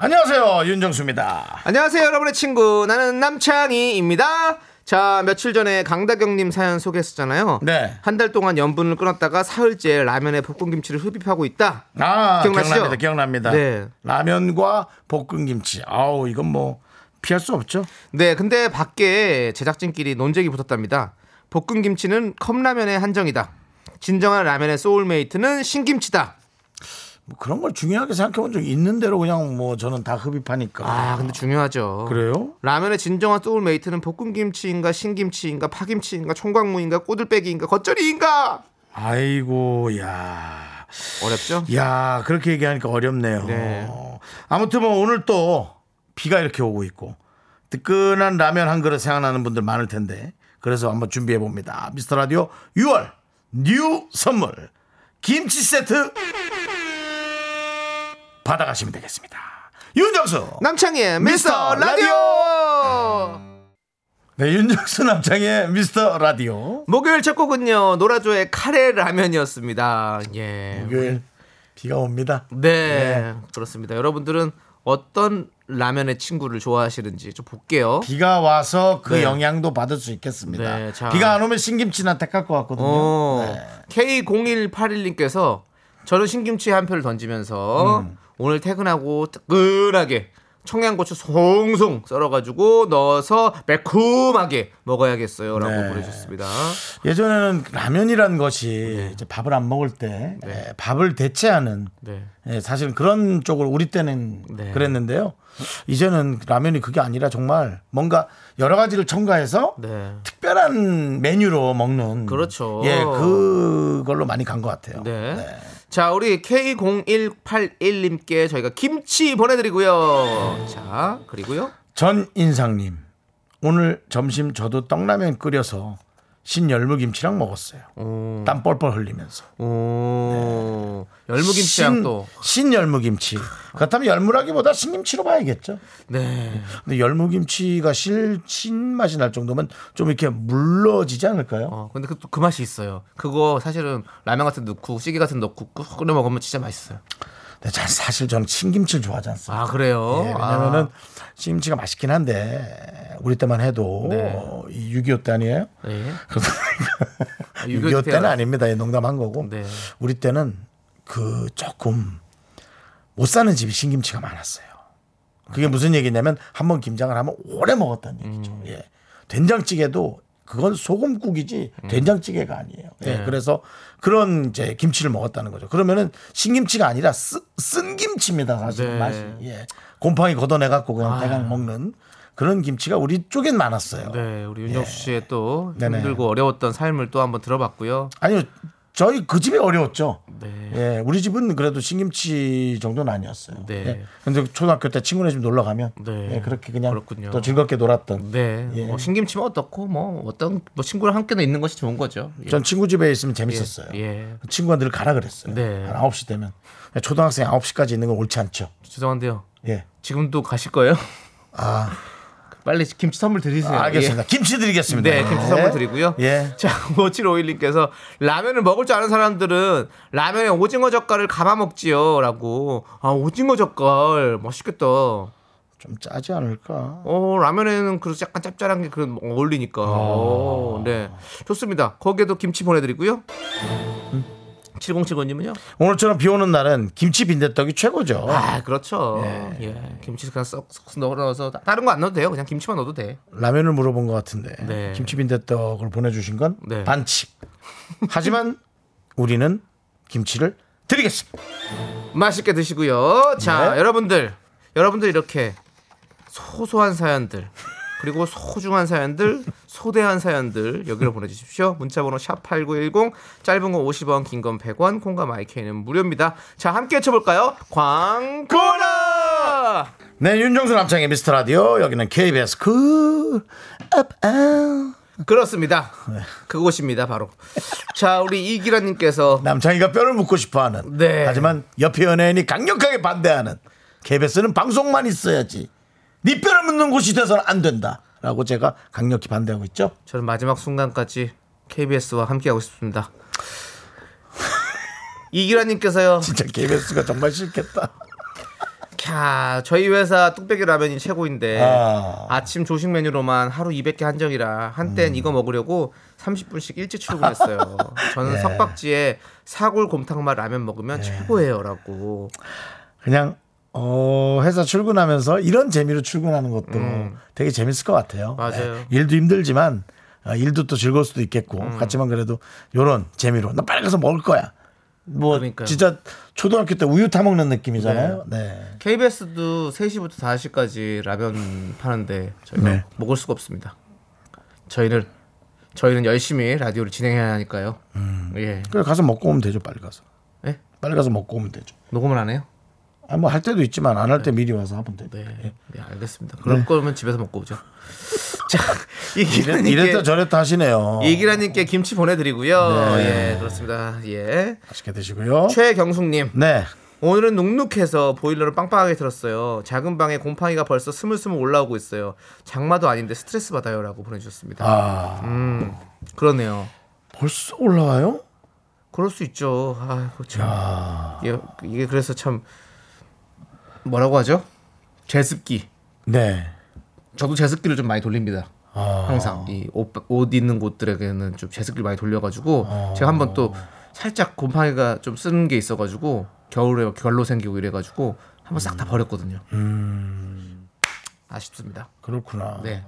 안녕하세요 윤정수입니다. 안녕하세요, 여러분의 친구. 나는 남창희입니다. 자, 며칠 전에 강다경님 사연 소개했었잖아요. 네. 한 달 동안 염분을 끊었다가 사흘째 라면에 볶음김치를 흡입하고 있다. 아 기억나시죠? 기억납니다. 기억납니다. 네. 라면과 볶음김치. 아우 이건 뭐 피할 수 없죠. 네, 근데 밖에 제작진끼리 논쟁이 붙었답니다. 볶음김치는 컵라면의 한정이다. 진정한 라면의 소울메이트는 신김치다. 뭐 그런 걸 중요하게 생각해 본 적이 있는 대로 그냥 뭐 저는 다 흡입하니까. 아, 근데 중요하죠. 그래요? 라면의 진정한 소울메이트는 볶음김치인가 신김치인가 파김치인가 총각무인가 꼬들빼기인가 겉절이인가 아이고 야. 어렵죠? 야 그렇게 얘기하니까 어렵네요. 네. 아무튼 뭐 오늘 또 비가 이렇게 오고 있고 뜨끈한 라면 한 그릇 생각나는 분들 많을 텐데 그래서 한번 준비해 봅니다. 미스터 라디오 6월 뉴 선물 김치 세트 받아가시면 되겠습니다. 윤정수 남창희의 미스터 라디오 네 윤정수 남창의 미스터 라디오 목요일 첫 곡은요 노라조의 카레 라면이었습니다 예. 목요일 비가 옵니다. 네 그렇습니다 여러분들은 어떤 라면의 친구를 좋아하시는지 좀 볼게요 비가 와서 그 네. 영향도 받을 수 있겠습니다. 네, 자. 비가 안 오면 신김치나 택할 것 같거든요. 어, 네. K0181님께서 저는 신김치 한 표를 던지면서 음. 오늘 퇴근하고 뜨끈하게 청양고추 송송 썰어가지고 넣어서 매콤하게 먹어야겠어요 라고 네. 보내주셨습니다 예전에는 라면이라는 것이 이제 밥을 안 먹을 때 에, 밥을 대체하는 네. 예, 사실은 그런 쪽으로 우리 때는 네. 그랬는데요. 이제는 라면이 그게 아니라 정말 뭔가 여러 가지를 첨가해서 네. 특별한 메뉴로 먹는 그렇죠. 예, 그걸로 많이 간 것 같아요. 네. 자, 우리 K0181님께 저희가 김치 보내드리고요. 자, 그리고요. 전인상님 오늘 점심 저도 떡라면 끓여서 신열무김치랑 먹었어요. 오, 땀 뻘뻘 흘리면서. 오, 열무김치랑 신, 또. 신열무김치. 그렇다면 열무라기보다 신김치로 봐야겠죠. 네. 근데 열무김치가 실, 신맛이 날 정도면 좀 이렇게 물러지지 않을까요? 어, 근데 그, 그 맛이 있어요. 그거 사실은 라면 같은 데 넣고, 찌개 같은 데 넣고 꾹 끓여 먹으면 진짜 맛있어요. 자, 사실 저는 신김치를 좋아하지 않습니다. 아, 그래요? 예, 왜냐면은 신김치가 맛있긴 한데 우리 때만 해도 네. 이6.25 때 아니에요? 아, 네. 아, 6.25 6.25 때는 아닙니다. 이 농담한 거고. 네. 우리 때는 그 조금 못 사는 집이 신김치가 많았어요. 그게 무슨 얘기냐면 한 번 김장을 하면 오래 먹었다는 얘기죠. 음. 예. 된장찌개도 그건 소금국이지 된장찌개가 아니에요. 예. 음. 네. 그래서 그런 이제 김치를 먹었다는 거죠. 그러면은 신김치가 아니라 쓰, 쓴 김치입니다. 사실 네. 아. 맛이. 예. 곰팡이 걷어내 갖고 그냥 대강 먹는 그런 김치가 우리 쪽엔 많았어요. 네, 우리 윤정수 씨의 또 예. 네네. 힘들고 어려웠던 삶을 또 한번 들어봤고요. 아니요. 저희 그 집이 어려웠죠. 네. 예, 우리 집은 그래도 신김치 정도는 아니었어요. 네. 예. 근데 초등학교 때 친구네 집 놀러 가면 네. 예, 그렇게 그냥 그렇군요. 또 즐겁게 놀았던. 네, 예. 뭐 신김치면 어떻고 뭐 어떤 뭐 친구랑 함께 있는 것이 좋은 거죠. 예. 전 친구 집에 있으면 재밌었어요. 예. 친구가 늘 가라 그랬어요. 네. 한 9시 되면. 초등학생 9시까지 있는 건 옳지 않죠. 죄송한데요. 예. 지금도 가실 거예요? 아, 빨리 김치 선물 드리세요. 알겠습니다. 김치 드리겠습니다. 네, 김치 선물 드리고요. 예. 자, 5751님께서 라면을 먹을 줄 아는 사람들은 라면에 오징어 젓갈을 감아 먹지요. 라고. 아, 오징어 젓갈. 맛있겠다. 어, 좀 짜지 않을까? 라면에는 그 약간 짭짤한 게 그 어울리니까. 오, 네. 좋습니다. 거기에도 김치 보내드리고요. 7079님은요? 오늘처럼 비 오는 날은 김치 빈대떡이 최고죠. 아, 그렇죠. 예. 김치 그냥 썩, 썩 넣어서 다른 거 안 넣어도 돼요. 그냥 김치만 넣어도 돼. 라면을 물어본 것 같은데 네. 김치 빈대떡을 보내주신 건 네. 반칙. 하지만 우리는 김치를 드리겠습니다. 맛있게 드시고요. 자, 네. 여러분들, 여러분들 이렇게 소소한 사연들 그리고 소중한 사연들, 소대한 사연들 여기로 보내주십시오. 문자번호 샵 #8910 짧은 거 50원, 긴 건 100원, 콩과 마이크는 무료입니다. 자, 함께 쳐볼까요? 광고라. 네, 윤정수 남창의 미스터 라디오. 여기는 KBS Cool, 업, 아. 그렇습니다. 그곳입니다, 바로. 자, 우리 이기라님께서 남창희가 뼈를 묻고 싶어 하는. 네. 하지만 옆에 연예인이 강력하게 반대하는. KBS는 방송만 있어야지. 네 뼈를 묻는 곳이 돼서는 안 된다. 라고 제가 강력히 반대하고 있죠. 저는 마지막 순간까지 KBS와 함께하고 싶습니다. 이기라님께서요. 진짜 KBS가 정말 싫겠다. 캬, 저희 회사 뚝배기 라면이 최고인데 아. 아. 침 조식 메뉴로만 하루 200개 한정이라 한땐 이거 먹으려고 30분씩 일찍 출근했어요. 저는 석박지에 사골 곰탕맛 라면 먹으면 최고예요라고. 그냥 어, 회사 출근하면서 이런 재미로 출근하는 것도 음. 되게 재밌을 것 같아요. 맞아요. 네. 일도 힘들지만 어, 일도 또 즐거울 수도 있겠고 음. 같지만 그래도 요런 재미로 나 빨리 가서 먹을 거야. 뭐 그러니까요. 진짜 초등학교 때 우유 타 먹는 느낌이잖아요. 네. KBS도 3시부터 5시까지 라면 파는데 저희가 네. 먹을 수가 없습니다. 저희는 저희는 열심히 라디오를 진행해야 하니까요. 음. 예. 그래 가서 먹고 오면 되죠. 빨리 가서. 예? 빨리 가서 먹고 오면 되죠. 녹음을 안 해요? 아, 뭐 할 때도 있지만 안 할 때 미리 와서 하면 되죠. 네. 네, 알겠습니다. 그럴 거면 집에서 먹고 오죠. 자, 이랬다 이기라님께 저랬다 하시네요. 이기라님께 김치 보내드리고요. 네. 예, 그렇습니다. 예. 맛있게 드시고요. 최경숙님, 네. 오늘은 눅눅해서 보일러를 빵빵하게 틀었어요. 작은 방에 곰팡이가 벌써 스물스물 올라오고 있어요. 장마도 아닌데 스트레스 받아요라고 보내주셨습니다. 아 음, 그러네요. 벌써 올라와요? 그럴 수 있죠. 아, 참. 이게, 이게 그래서 참 뭐라고 하죠? 제습기. 네. 저도 제습기를 좀 많이 돌립니다. 아. 항상 이옷옷 있는 곳들에게는 좀 제습기를 많이 돌려가지고 아. 제가 한번 또 살짝 곰팡이가 좀 쓰는 게 있어가지고 겨울에 결로 생기고 이래가지고 한번 싹 다 버렸거든요. 아쉽습니다. 그렇구나. 네,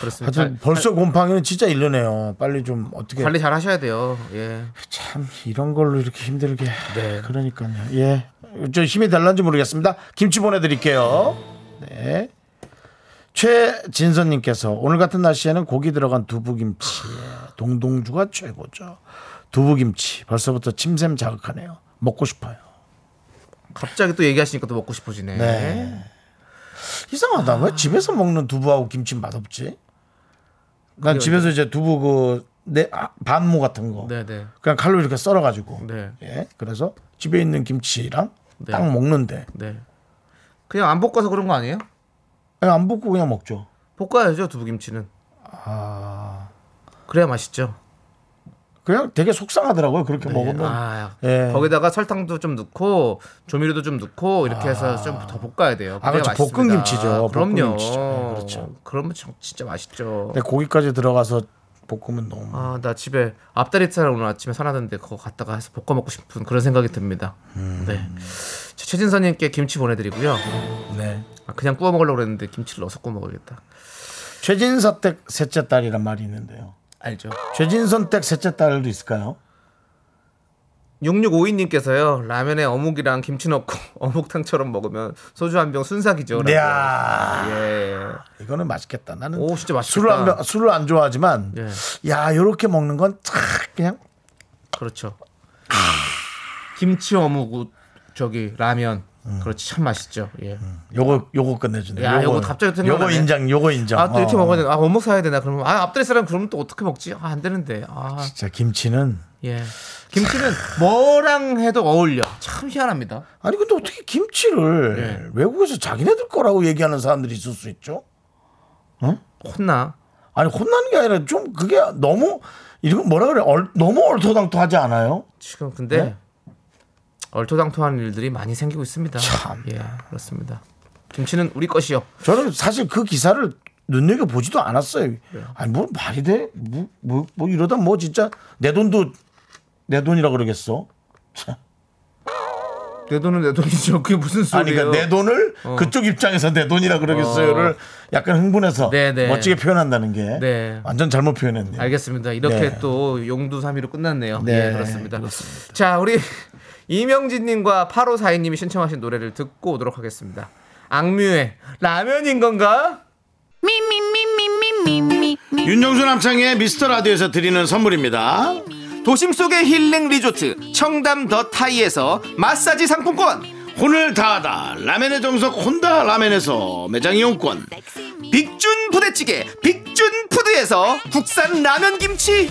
그렇습니다. 하여튼 벌써 곰팡이는 진짜 일르네요. 빨리 좀 어떻게 관리 잘 하셔야 돼요. 예. 참 이런 걸로 이렇게 힘들게. 네. 그러니까요. 예. 저 힘이 될란지 모르겠습니다. 김치 보내드릴게요. 네. 최진선님께서 오늘 같은 날씨에는 고기 들어간 두부김치 동동주가 최고죠. 두부김치 벌써부터 침샘 자극하네요. 먹고 싶어요. 갑자기 또 얘기하시니까 또 먹고 싶어지네. 네. 이상하다. 왜 집에서 먹는 두부하고 김치는 맛없지? 난 집에서 이제 두부 그내 반모 같은 거 네, 네, 그냥 칼로 이렇게 썰어가지고 네, 예 그래서 집에 있는 김치랑 네. 딱 먹는데 네. 그냥 안 볶아서 그런 거 아니에요? 그냥 안 볶고 그냥 먹죠. 볶아야죠 두부김치는. 아 그래야 맛있죠. 그냥 되게 속상하더라고요. 그렇게 먹으면 아, 예. 거기다가 설탕도 좀 넣고 조미료도 좀 넣고 이렇게 해서 좀더 볶아야 돼요. 아, 그렇죠. 볶은 김치죠. 그럼요. 네, 그렇죠. 그러면 참 진짜 맛있죠. 근데 고기까지 들어가서 볶으면 너무 아, 나 집에 앞다리살 오늘 아침에 사놨는데 그거 갖다가 해서 볶아 먹고 싶은 그런 생각이 듭니다. 음. 네. 자, 최진선님께 김치 보내드리고요. 네. 아, 그냥 구워 먹으려고 그랬는데 김치를 넣어서 구워 먹어야겠다. 최진서댁 셋째 딸이란 말이 있는데요. 알죠? 최진선 댁 셋째 딸도 있을까요? 6652님께서요 라면에 어묵이랑 김치 넣고 어묵탕처럼 먹으면 소주 한 병 순삭이죠. 이야 예. 이거는 맛있겠다. 나는 오 진짜 맛있겠다. 술을 안, 술을 안 좋아하지만 예. 야 요렇게 먹는 건참 그냥 그렇죠. 김치 어묵 저기 라면 그렇지 참 맛있죠. 예. 요거 요거 끝내주네. 야, 요거 갑자기 생각나네. 요거 인정. 요거 인정. 아 또 이렇게 어. 먹어야 되나? 아 어묵 사야 되나? 그러면 아 앞다리 사람 그러면 또 어떻게 먹지? 아 안 되는데. 아 진짜 김치는 예. 김치는 뭐랑 해도 어울려. 참 희한합니다. 아니 근데 어떻게 김치를 예. 외국에서 자기네들 거라고 얘기하는 사람들이 있을 수 있죠? 혼나. 아니 혼나는 게 아니라 좀 그게 너무 이건 뭐라 그래? 얼, 너무 얼토당토하지 않아요? 지금 근데 네? 얼토당토하는 일들이 많이 생기고 있습니다. 참. 예, 그렇습니다. 김치는 우리 것이요. 저는 사실 그 기사를 눈여겨 보지도 않았어요. 네. 아니 뭐 말이 돼? 뭐, 뭐, 뭐 이러다 뭐 진짜 내 돈도 내 돈이라 그러겠어? 참. 내 돈은 내 돈이죠. 그게 무슨 아니 소리예요? 그러니까 내 돈을 그쪽 입장에서 내 돈이라 그러겠어요를 약간 흥분해서 어. 네, 네. 멋지게 표현한다는 게 네. 완전 잘못 표현했네요. 알겠습니다. 이렇게 네. 또 용두삼이로 끝났네요. 네, 예, 그렇습니다. 그렇습니다. 자, 우리 이명진님과 8542님이 신청하신 노래를 듣고 오도록 하겠습니다. 악뮤의 라면인 건가? 윤정수 남창의 미스터 라디오에서 드리는 선물입니다. 도심 속의 힐링 리조트 청담 더 타이에서 마사지 상품권 혼을 다하다 라멘의 정석 혼다 라멘에서 매장 이용권 빅준 부대찌개 빅준 푸드에서 국산 라면 김치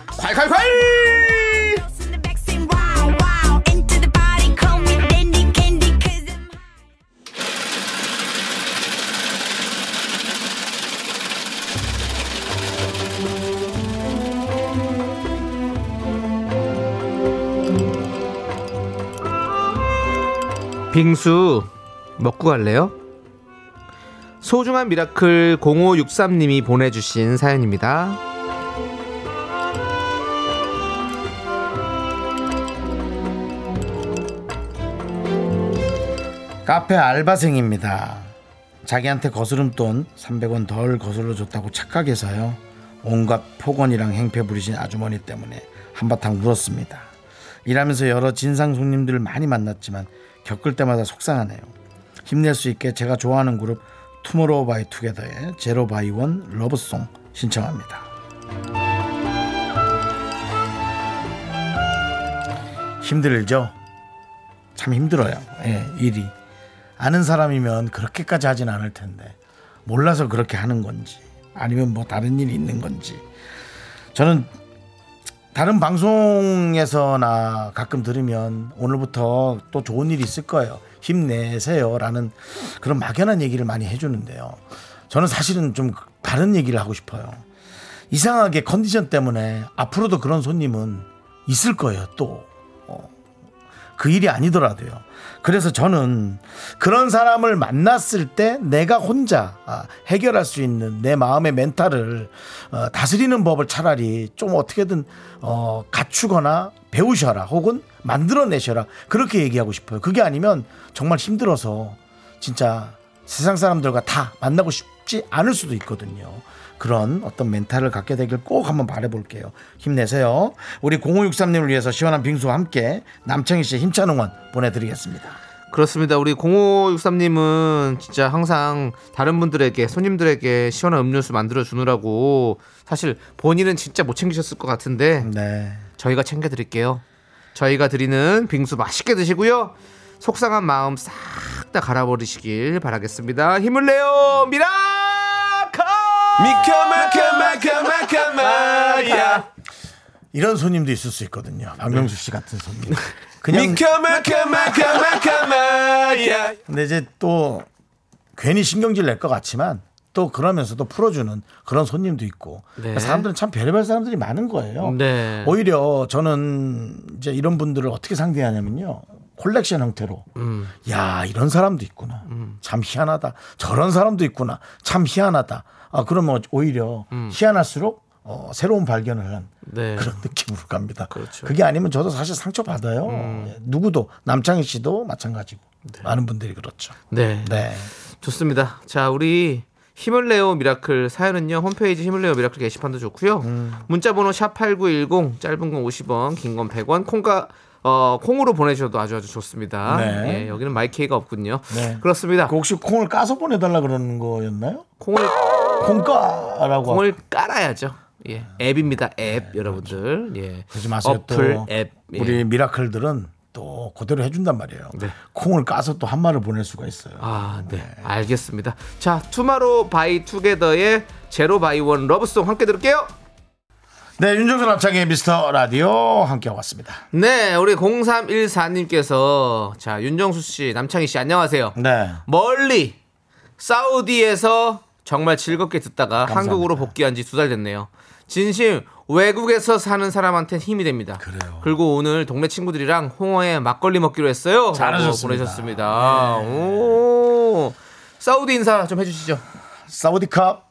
콸콸콸 빙수 먹고 갈래요? 소중한 miracle 0563님이 보내주신 사연입니다. 카페 알바생입니다. 자기한테 거스름돈 300원 덜 거슬러 줬다고 착각해서요. 온갖 폭언이랑 행패 부리신 아주머니 때문에 한바탕 울었습니다. 일하면서 여러 진상 손님들을 많이 만났지만 겪을 때마다 속상하네요. 힘낼 수 있게 제가 좋아하는 그룹 Tomorrow by Together의 Zero by One Love Song 신청합니다. 힘들죠? 참 힘들어요. 예, 일이. 아는 사람이면 그렇게까지 하진 않을 텐데 몰라서 그렇게 하는 건지 아니면 뭐 다른 일이 있는 건지 저는 다른 방송에서나 가끔 들으면 오늘부터 또 좋은 일이 있을 거예요. 힘내세요라는 그런 막연한 얘기를 많이 해주는데요. 저는 사실은 좀 다른 얘기를 하고 싶어요. 이상하게 컨디션 때문에 앞으로도 그런 손님은 있을 거예요. 또 그 일이 아니더라도요. 그래서 저는 그런 사람을 만났을 때 내가 혼자 아, 해결할 수 있는 내 마음의 멘탈을 어, 다스리는 법을 차라리 좀 어떻게든 어, 갖추거나 배우셔라 혹은 만들어내셔라 그렇게 얘기하고 싶어요. 그게 아니면 정말 힘들어서 진짜 세상 사람들과 다 만나고 싶 지 않을 수도 있거든요. 그런 어떤 멘탈을 갖게 되길 꼭 한번 바라볼게요. 힘내세요. 우리 0563님을 위해서 시원한 빙수와 함께 남창희 씨의 힘찬 응원 보내드리겠습니다. 그렇습니다. 우리 0563님은 진짜 항상 다른 분들에게 손님들에게 시원한 음료수 만들어 주느라고 사실 본인은 진짜 못 챙기셨을 것 같은데 네. 저희가 챙겨 드릴게요. 저희가 드리는 빙수 맛있게 드시고요. 속상한 마음 싹 다 갈아버리시길 바라겠습니다. 힘을 내요 미라카 미카마카마카마카마야 이런 손님도 있을 수 있거든요. 박명수 씨 같은 손님. 그냥 미카마카마카마카마야 근데 이제 또 괜히 신경질 낼 것 같지만 또 그러면서도 풀어주는 그런 손님도 있고 네. 사람들은 참 별의별 사람들이 많은 거예요. 네. 오히려 저는 이제 이런 분들을 어떻게 상대하냐면요. 콜렉션 형태로 음. 야 이런 사람도 있구나 참 희한하다 저런 사람도 있구나 참 희한하다 아 그러면 오히려 희한할수록 어, 새로운 발견을 한 음. 네. 그런 느낌으로 갑니다. 그렇죠. 음. 그게 아니면 저도 사실 상처 받아요. 예, 누구도 남창희 씨도 마찬가지고 많은 분들이 그렇죠. 네. 네. 좋습니다. 자, 우리 힘을 내요 miracle 사연은요. 홈페이지 힘을 내요 miracle 게시판도 좋고요. 음. 문자 번호 샵 8910 짧은 건 50원, 긴 건 100원. 콩가 어, 콩으로 보내 주셔도 아주 아주 좋습니다. 네. 예, 여기는 My K가 없군요. 네. 그렇습니다. 그 혹시 콩을 까서 보내달라 그러는 거였나요? 콩을 콩까라고 콩을 깔아야죠. 예. 앱입니다. 앱 여러분들. 예. 그러지 마세요. 어플 또 앱. 예. 우리 miracle들은 또 그대로 해준단 말이에요. 네. 콩을 까서 또 한 말을 보낼 수가 있어요. 아, 네. 알겠습니다. 자, Tomorrow by Together의 Zero by One Love Song 함께 들을게요. 네, 윤정수 남창의 미스터 라디오 함께하고 왔습니다. 네, 우리 0314님께서 자, 윤정수 씨, 남창희 씨 안녕하세요. 네. 멀리 사우디에서 정말 즐겁게 듣다가 감사합니다. 한국으로 복귀한 지 두 달 됐네요. 진심 외국에서 사는 사람한테 힘이 됩니다. 그래요. 그리고 오늘 동네 친구들이랑 홍어에 막걸리 먹기로 했어요. 잘하셨습니다. 라고 네. 보내셨습니다. 오. 사우디 인사 좀 해주시죠. 사우디캅.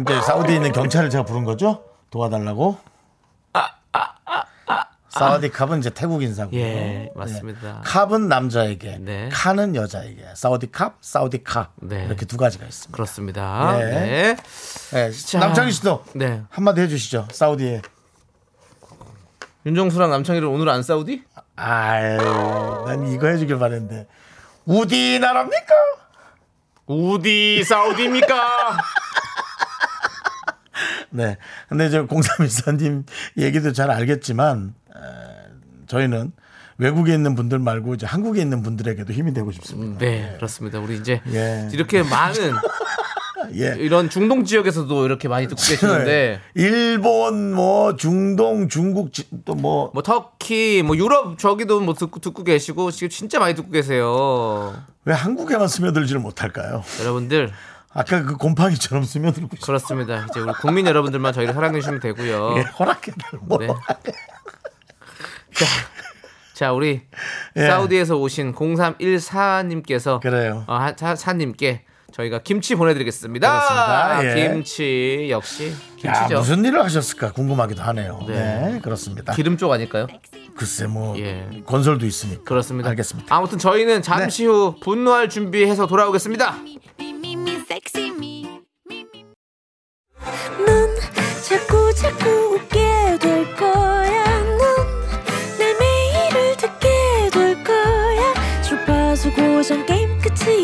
이제 사우디에 있는 경찰을 제가 부른 거죠? 도와달라고. 사우디캅은 이제 태국 인사고요. 예, 맞습니다. 캅은 남자에게, 네. 카는 여자에게. 사우디캅, 사우디카 네. 이렇게 두 가지가 있습니다. 그렇습니다. 예. 네. 네, 자. 남창희 씨도 네. 한마디 해주시죠. 사우디에. 윤정수랑 남창희를 오늘 안 싸우디? 아유, 난 이거 해주길 바랬는데. 우디 나라입니까? 우디 사우디입니까? 네. 근데 저 0314님 얘기도 잘 알겠지만, 에, 저희는 외국에 있는 분들 말고 이제 한국에 있는 분들에게도 힘이 되고 싶습니다. 네, 그렇습니다. 우리 이제 예. 이렇게 많은 예. 이런 중동 지역에서도 이렇게 많이 듣고 계시는데 일본, 뭐, 중동, 중국, 또 뭐, 뭐 터키, 뭐 유럽 저기도 뭐 듣고 듣고 계시고 지금 진짜 많이 듣고 계세요. 왜 한국에만 스며들지를 못할까요? 여러분들 아까 그 곰팡이처럼 스며들고 싶어. 그렇습니다. 이제 우리 국민 여러분들만 저희를 사랑해 주시면 되고요. 예, 허락해달, 뭐. 네. 자, 우리 예. 사우디에서 오신 0314님께서 그래요. 어, 하- 사, 사님께 저희가 김치 보내드리겠습니다. 그렇습니다. 예. 김치 역시 야, 김치죠. 무슨 일을 하셨을까 궁금하기도 하네요. 네. 네, 그렇습니다. 기름 쪽 아닐까요? 글쎄, 뭐, 예. 건설도 있으니까. 그렇습니다. 알겠습니다. 아무튼 저희는 잠시 후 분노할 준비해서 돌아오겠습니다. 넌 자꾸 자꾸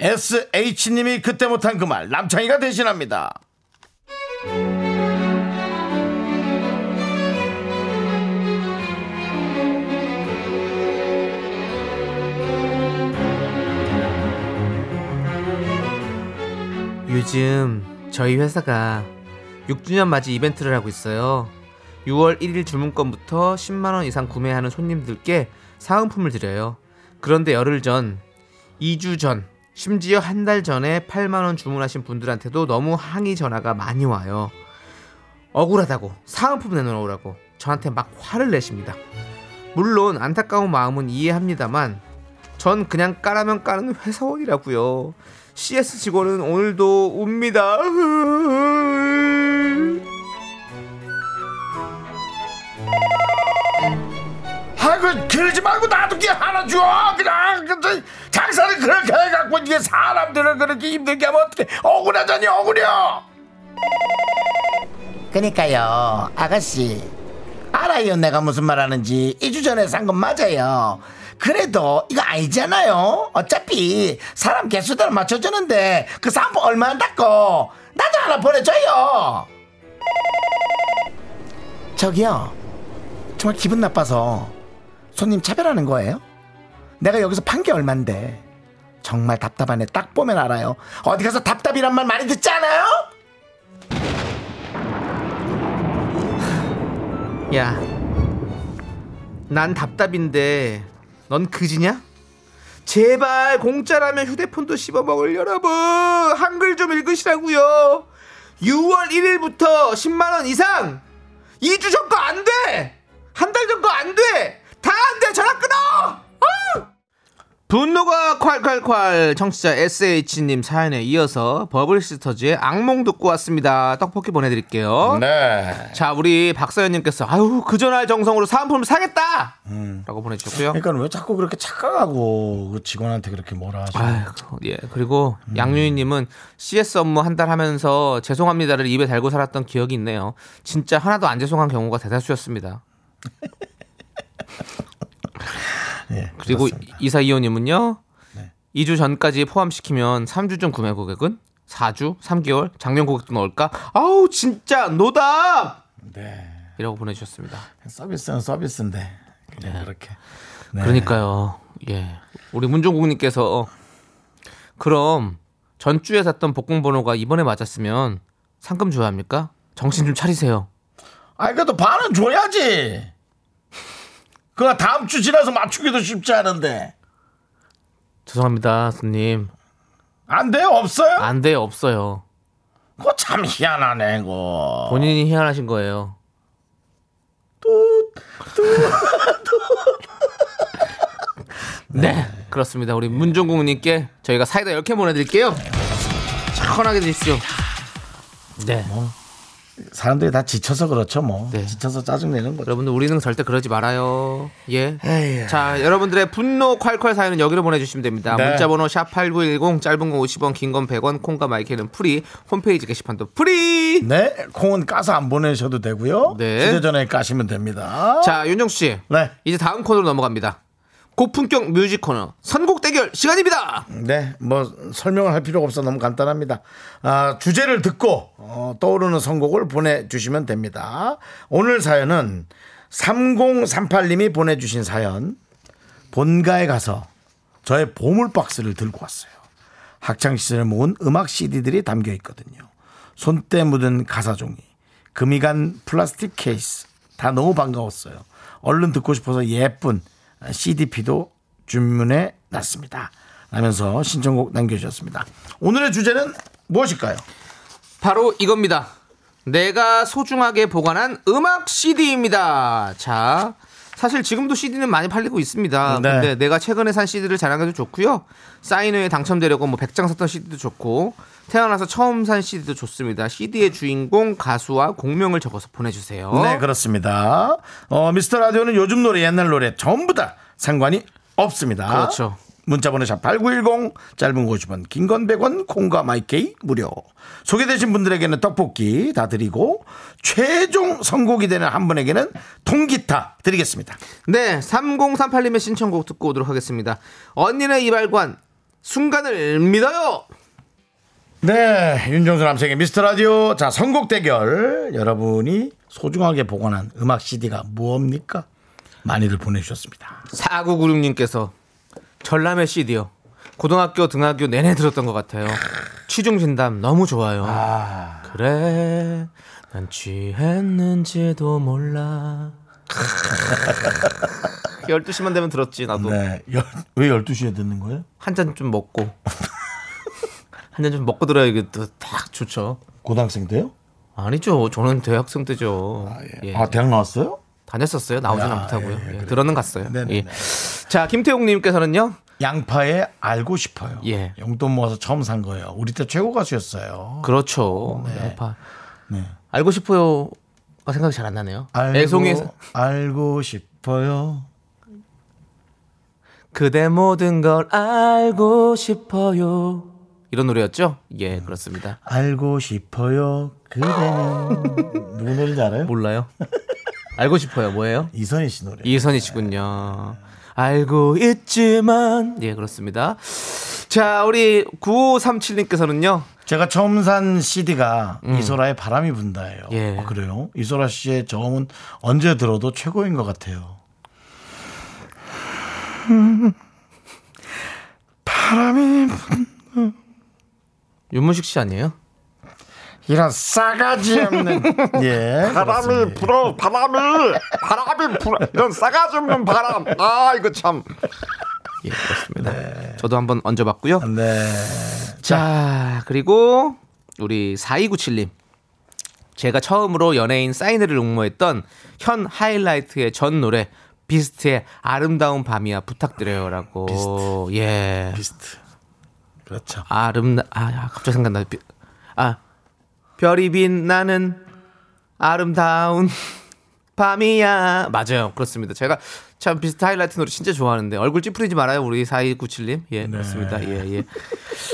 SH님이 그때 못한 그 말, 남창희가 대신합니다. 요즘 저희 회사가 6주년 맞이 이벤트를 하고 있어요. 6월 1일 주문권부터 10만 원 이상 구매하는 손님들께 사은품을 드려요. 그런데 열흘 전, 2주 전, 심지어 한 달 전에 8만 원 주문하신 분들한테도 너무 항의 전화가 많이 와요. 억울하다고 사은품 내놓으라고 저한테 막 화를 내십니다. 물론 안타까운 마음은 이해합니다만 전 그냥 까라면 까는 회사원이라고요. CS 직원은 오늘도 웁니다. 아이고, 그러지 말고 나도 그냥 하나 줘. 그냥, 그, 장사를 그렇게 해갖고, 이게 사람들을 그렇게 힘들게 하면 어떻게, 억울하자니, 억울해요. 그니까요, 아가씨. 알아요, 내가 무슨 말 하는지. 2주 전에 산 건 맞아요. 그래도 이거 아니잖아요. 어차피 사람 개수대로 맞춰주는데 그 상품 얼마 한다고. 나도 하나 보내줘요. 저기요. 정말 기분 나빠서 손님 차별하는 거예요? 내가 여기서 판 게 얼만데 정말 답답하네 딱 보면 알아요 어디 가서 답답이란 말 많이 듣지 않아요? 야, 난 답답인데 넌 그지냐? 제발 공짜라면 휴대폰도 씹어먹을 여러분 한글 좀 읽으시라고요. 6월 1일부터 10만 원 이상 2주 전 거 안 돼. 한 달 전 거 안 돼. 다안 돼. 전화 끊어. 아! 분노가 콸콸콸 청취자 SH님 사연에 이어서 버블시스터즈의 악몽 듣고 왔습니다. 떡볶이 보내드릴게요. 네 자, 우리 박서연님께서 아유 그 전할 정성으로 사은품을 사겠다! 라고 보내주셨고요. 그러니까 왜 자꾸 그렇게 착각하고 그 직원한테 그렇게 뭐라 하시는 아이고, 예. 그리고 양유희님은 CS 업무 한 달 하면서 죄송합니다를 입에 달고 살았던 기억이 있네요. 진짜 하나도 안 죄송한 경우가 대다수였습니다. 예, 그리고 그렇습니다. 이사 이호님은요. 네. 2주 전까지 포함시키면 3주 전 구매 고객은 4주, 3개월, 작년 고객도 넣을까? 아우 진짜 노답! 네 이라고 보내주셨습니다. 서비스는 서비스인데 그냥 그렇게 네. 그러니까요. 예. 우리 문종국님께서 그럼 전주에 샀던 복권 번호가 이번에 맞았으면 상금 줘야 합니까? 정신 좀 차리세요. 아이 그래도 반은 줘야지 그거 다음 주 지나서 맞추기도 쉽지 않은데. 죄송합니다, 손님. 안 돼요? 없어요? 안 돼요, 없어요. 그거 참 희한하네, 그거. 본인이 희한하신 거예요. 네, 그렇습니다. 우리 문종국님께 저희가 사이다 10개 보내드릴게요. 시원하게 드십시오. 네. 사람들이 다 지쳐서 그렇죠, 뭐. 네. 지쳐서 짜증 내는 거죠. 여러분들 우리는 절대 그러지 말아요. 예. 에이. 자, 여러분들의 분노 콸콸 사연은 여기로 보내주시면 됩니다. 네. 문자번호 샵8910 짧은 건 50원, 긴 건 100원, 콩과 My K는 free, 홈페이지 게시판도 free! 네, 콩은 까서 안 보내셔도 되고요. 네. 휴대전화에 까시면 됩니다. 자, 윤정수 씨. 네. 이제 다음 코너로 넘어갑니다. 고품격 뮤직 코너 선곡 대결 시간입니다. 네, 뭐 설명을 할 필요가 없어 너무 간단합니다. 아, 주제를 듣고 어, 떠오르는 선곡을 보내주시면 됩니다. 오늘 사연은 3038님이 보내주신 사연 본가에 가서 저의 보물 박스를 들고 왔어요. 학창 시절에 모은 음악 CD들이 담겨 있거든요. 손때 묻은 가사 종이, 금이 간 플라스틱 케이스 다 너무 반가웠어요. 얼른 듣고 싶어서 예쁜 CDP도 주문해 놨습니다. 라면서 신청곡 남겨주셨습니다. 오늘의 주제는 무엇일까요? 바로 이겁니다. 내가 소중하게 보관한 음악 CD입니다. 자, 사실 지금도 CD는 많이 팔리고 있습니다. 네. 근데 내가 최근에 산 CD를 자랑해도 좋고요. 사인회에 당첨되려고 뭐 100장 샀던 CD도 좋고 태어나서 처음 산 CD도 좋습니다. CD의 주인공 가수와 공명을 적어서 보내주세요. 네, 그렇습니다. 어, 미스터 라디오는 요즘 노래, 옛날 노래 전부 다 상관이 없습니다. 그렇죠. 문자 번호 샵8910 짧은 50원 긴 건 100원 콩과 마이케이 무료 소개되신 분들에게는 떡볶이 다 드리고 최종 선곡이 되는 한 분에게는 통기타 드리겠습니다 네, 3038님의 신청곡 듣고 오도록 하겠습니다. 언니네 이발관 순간을 믿어요. 네 윤정수 남성의 미스터 라디오 자 선곡 대결 여러분이 소중하게 보관한 음악 CD가 무엇입니까 많이들 보내주셨습니다 4996님께서 전람의 CD요. 고등학교 등하교 내내 들었던 것 같아요. 취중 진담 너무 좋아요. 그래, 난 취했는지도 몰라. 12시만 되면 들었지, 나도. 네. 열- 왜 12시에 듣는 거예요? 한 잔 좀 먹고. 한 잔 좀 먹고 들어야 이게 또딱 좋죠. 고등학생 때요? 아니죠. 저는 대학생 때죠. 예. 아 대학 나왔어요? 다녔었어요. 나오진 야, 않다고요. 예, 예. 들어는 갔어요. 네네네. 예. 자, 김태웅님께서는요. 양파에 알고 싶어요. 예. 용돈 모아서 처음 산 거예요. 우리 때 최고 가수였어요. 그렇죠. 네. 양파. 알고 싶어요 가 생각이 잘 안 나네요. 알고, 애송이 알고 싶어요. 그대 모든 걸 알고 싶어요. 이런 노래였죠? 예, 그렇습니다. 알고 싶어요. 그대는 누구 노래인지 알아요? 몰라요? 알고 싶어요. 뭐예요? 이선희 씨 노래. 이선희 씨군요. 알고 있지만 예, 그렇습니다. 자, 우리 9537님께서는요. 제가 처음 산 CD가 이소라의 바람이 분다예요. 음. 예. 아, 그래요? 이소라 씨의 저음은 언제 들어도 최고인 것 같아요. 바람이 윤문식 씨 아니에요? 이런 싸가지 없는 예 바람이 불어 바람이 바람이 불어 이런 싸가지 없는 바람 아 이거 참 예, 그렇습니다. 저도 한번 얹어봤고요. 네. 자, 그리고 우리 4297님. 제가 처음으로 연예인 사인회를 응모했던 현 하이라이트의 전 노래 비스트의 아름다운 밤이야 부탁드려요라고. 예. 비스트 그렇죠 아름다 아 야, 갑자기 생각나. 비- 아 별이 빛나는 아름다운 밤이야. 맞아요. 그렇습니다. 제가 참 비스트 하이라이트 노래 진짜 좋아하는데 얼굴 찌푸리지 말아요. 우리 4297님. 예, 그렇습니다. 예, 예.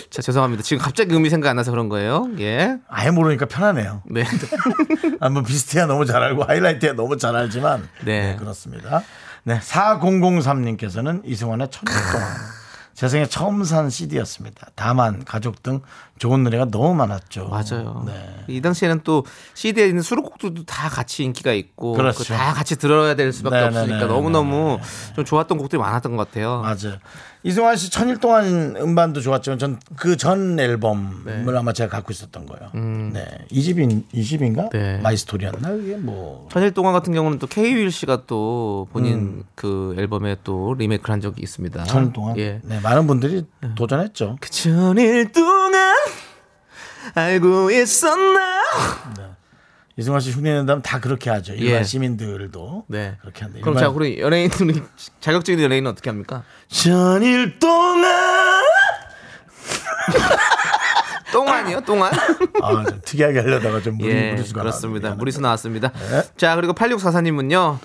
자, 죄송합니다. 지금 갑자기 음이 생각 안 나서 그런 거예요. 예. 아예 모르니까 편하네요 네. 한번 비스트야 너무 잘 알고 하이라이트야 너무 잘 알지만 네. 네, 그렇습니다 네 4003님께서는 이승환의 천년 동안 제 생에 처음 산 CD였습니다. 다만 가족 등 좋은 노래가 너무 많았죠 맞아요. 네. 이 당시에는 또 CD에 있는 수록곡들도 다 같이 인기가 있고 그렇죠. 그거 다 같이 들어야 될 수밖에 네네네. 없으니까 너무너무 좀 좋았던 곡들이 많았던 것 같아요. 맞아요. 이승환 씨 천일 동안 음반도 좋았지만 전 그 전 앨범을 네. 아마 제가 갖고 있었던 거예요. 네. 이 집인 이 집인가? 음. 네. My Story였나? 이게 뭐 천일 동안 같은 경우는 또 K.Will 씨가 또 본인 음. 그 앨범에 또 리메이크를 한 적이 있습니다. 천일 동안 예. 네, 많은 분들이 도전했죠. 그 천일 동안 알고 있었나? 이승환 씨 흉내 낸다면 다 그렇게 하죠. 일반 예. 시민들도 네. 그렇게 한다. 그럼 자 우리 연예인 우리 자격적인 연예인은 어떻게 합니까? 천일 동안 똥안이요, 똥안? 아, 좀 특이하게 하려다가 좀 무리, 예, 무리수가 그렇습니다. 나왔네요. 무리수 나왔습니다. 네. 자 그리고 8644님은요.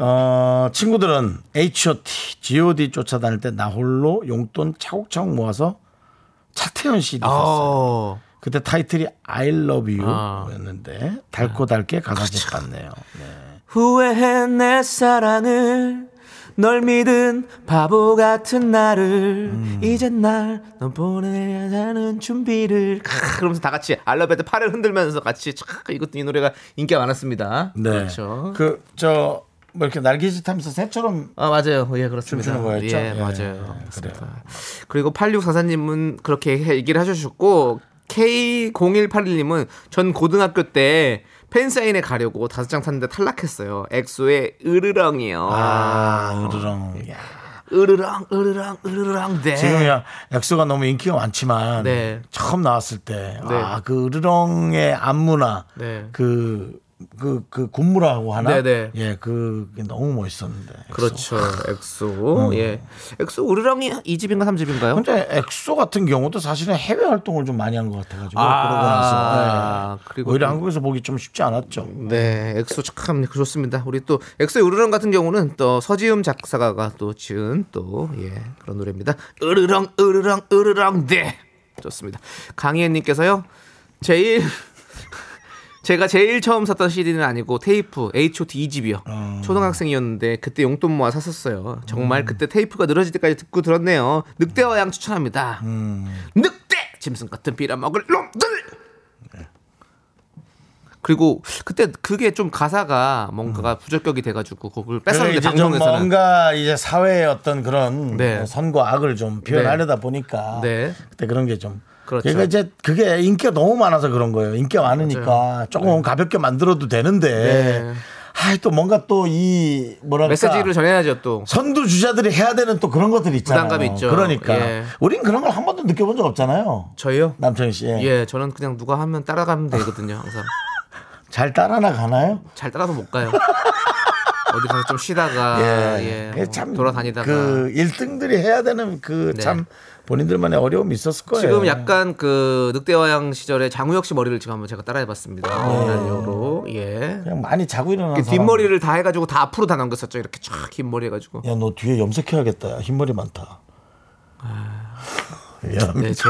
어, 친구들은 H.O.T, G.O.D 쫓아다닐 때 나 홀로 용돈 차곡차곡 모아서 차태현 CD 샀어요. 어, 그때 타이틀이 I Love 아. You였는데 달고 달게 가사집 같네요. 네. 후회해 내 사랑을 널 믿은 바보 같은 나를 음. 이젠 날너 보내자는 준비를 캬, 그러면서 다 같이 알러베드 팔을 흔들면서 같이 촥 이것도 이 노래가 인기가 많았습니다. 네. 그렇죠. 그저 뭐 이렇게 날개짓 하면서 새처럼 아 맞아요. 예 그렇습니다. 춤추는 거였죠? 예, 예, 맞아요. 예, 그렇습니다. 그리고 8644님은 그렇게 해- 얘기를 하셨고 K0181님은 전 고등학교 때 팬사인회 가려고 다섯 장 탔는데 탈락했어요. 엑소의 으르렁이요. 아, 으르렁. 야. 으르렁 으르렁 으르렁 네. 지금이야 엑소가 너무 인기가 많지만 네. 처음 나왔을 때 네. 아, 그 으르렁의 안무나 네. 그 그, 그 군무라고 하나? 네네. 예, 그게 너무 멋있었는데. 엑소. 그렇죠. 엑소. 예. 엑소 으르렁이 2집인가 3집인가요? 근데 엑소 같은 경우도 사실은 해외 활동을 좀 많이 한 것 같아가지고 아, 그러고 나서 네. 그리고 오히려 또- 한국에서 보기 좀 쉽지 않았죠. 네, 엑소 참 좋습니다. 우리 또 EXO의 으르렁 같은 경우는 또 서지음 작사가가 또 지은 또 예, 그런 노래입니다. 으르렁 으르렁 으르렁 네. 좋습니다. 강희애님께서요. 제일 제가 제일 처음 샀던 CD는 아니고 테이프 H.O.T 2집이요. 초등학생이었는데 그때 용돈 모아 샀었어요. 정말 그때 테이프가 늘어질 때까지 듣고 들었네요. 늑대와 양 추천합니다. 늑대 짐승 같은 빌어먹을 놈들. 그리고 그때 그게 좀 가사가 뭔가가 부적격이 돼가지고 이제 좀 방송에서는 뭔가 이제 사회의 어떤 그런 네. 선과 악을 좀 표현하려다 보니까 네. 그때 그런 게 좀. 그렇죠. 그러니까 이제 그게 인기가 너무 많아서 그런 거예요. 인기가 많으니까 조금 가볍게 만들어도 되는데. 네. 아, 또 뭔가 또 이 뭐랄까 메시지를 전해야죠 또. 선두 주자들이 해야 되는 또 그런 것들이 있잖아요. 부담감이 있죠. 그러니까 예. 우린 그런 걸 한 번도 느껴본 적 없잖아요. 저요? 남창희 씨. 예, 저는 그냥 누가 하면 따라가면 되거든요. 항상 잘 따라 나 가나요? 잘 따라서 못 가요. 어디 가서 좀 쉬다가 예, 그게 뭐 돌아다니다가 그 1등들이 해야 되는 그 네. 참 본인들만의 어려움이 있었을 거예요. 지금 약간 그 늑대와양 시절에 장우혁 씨 머리를 지금 한번 제가 따라해봤습니다. 라디오로 예. 그냥 많이 자고 그 사람. 뒷머리를 다 해가지고 다 앞으로 다 넘겼었죠. 이렇게 쫙 긴 머리 해가지고. 야, 너 뒤에 염색해야겠다. 야, 흰머리 많다. 미안합니다. 네, 제,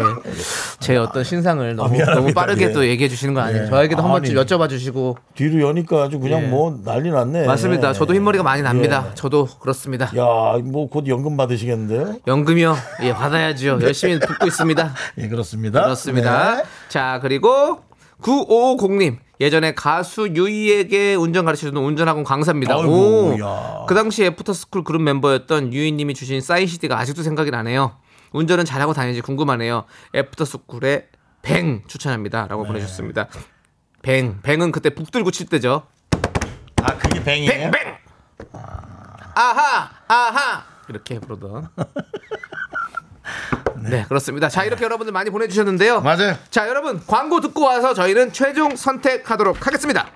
제 어떤 신상을 너무, 미안합니다. 너무 빠르게 예. 또 얘기해 주시는 거 아니에요? 예. 저에게도 한 번쯤. 여쭤봐 주시고. 뒤로 여니까 아주 그냥 예. 뭐 난리 났네. 맞습니다. 저도 흰머리가 많이 납니다. 예. 저도 그렇습니다. 야, 뭐 곧 연금 받으시겠는데요? 연금이요? 예, 받아야죠. 열심히 붙고 있습니다. 예, 그렇습니다. 그렇습니다. 네. 자, 그리고 9550님. 예전에 가수 유이에게 운전 가르쳐주는 운전학원 강사입니다. 아이고, 오. 야. 그 당시 애프터스쿨 그룹 멤버였던 유이님이 주신 사인 CD가 아직도 생각이 나네요. 운전은 잘하고 다니는지 궁금하네요. 애프터스쿨의 Bang 추천합니다. 네. 라고 보내주셨습니다. Bang. Bang은 그때 북들고 칠 때죠. 아, 그게 Bang이에요? Bang! Bang! 아하! 아하! 이렇게 부르던. 네, 그렇습니다. 자, 이렇게 여러분들 많이 보내주셨는데요. 맞아요. 자, 여러분, 광고 듣고 와서 저희는 최종 선택하도록 하겠습니다.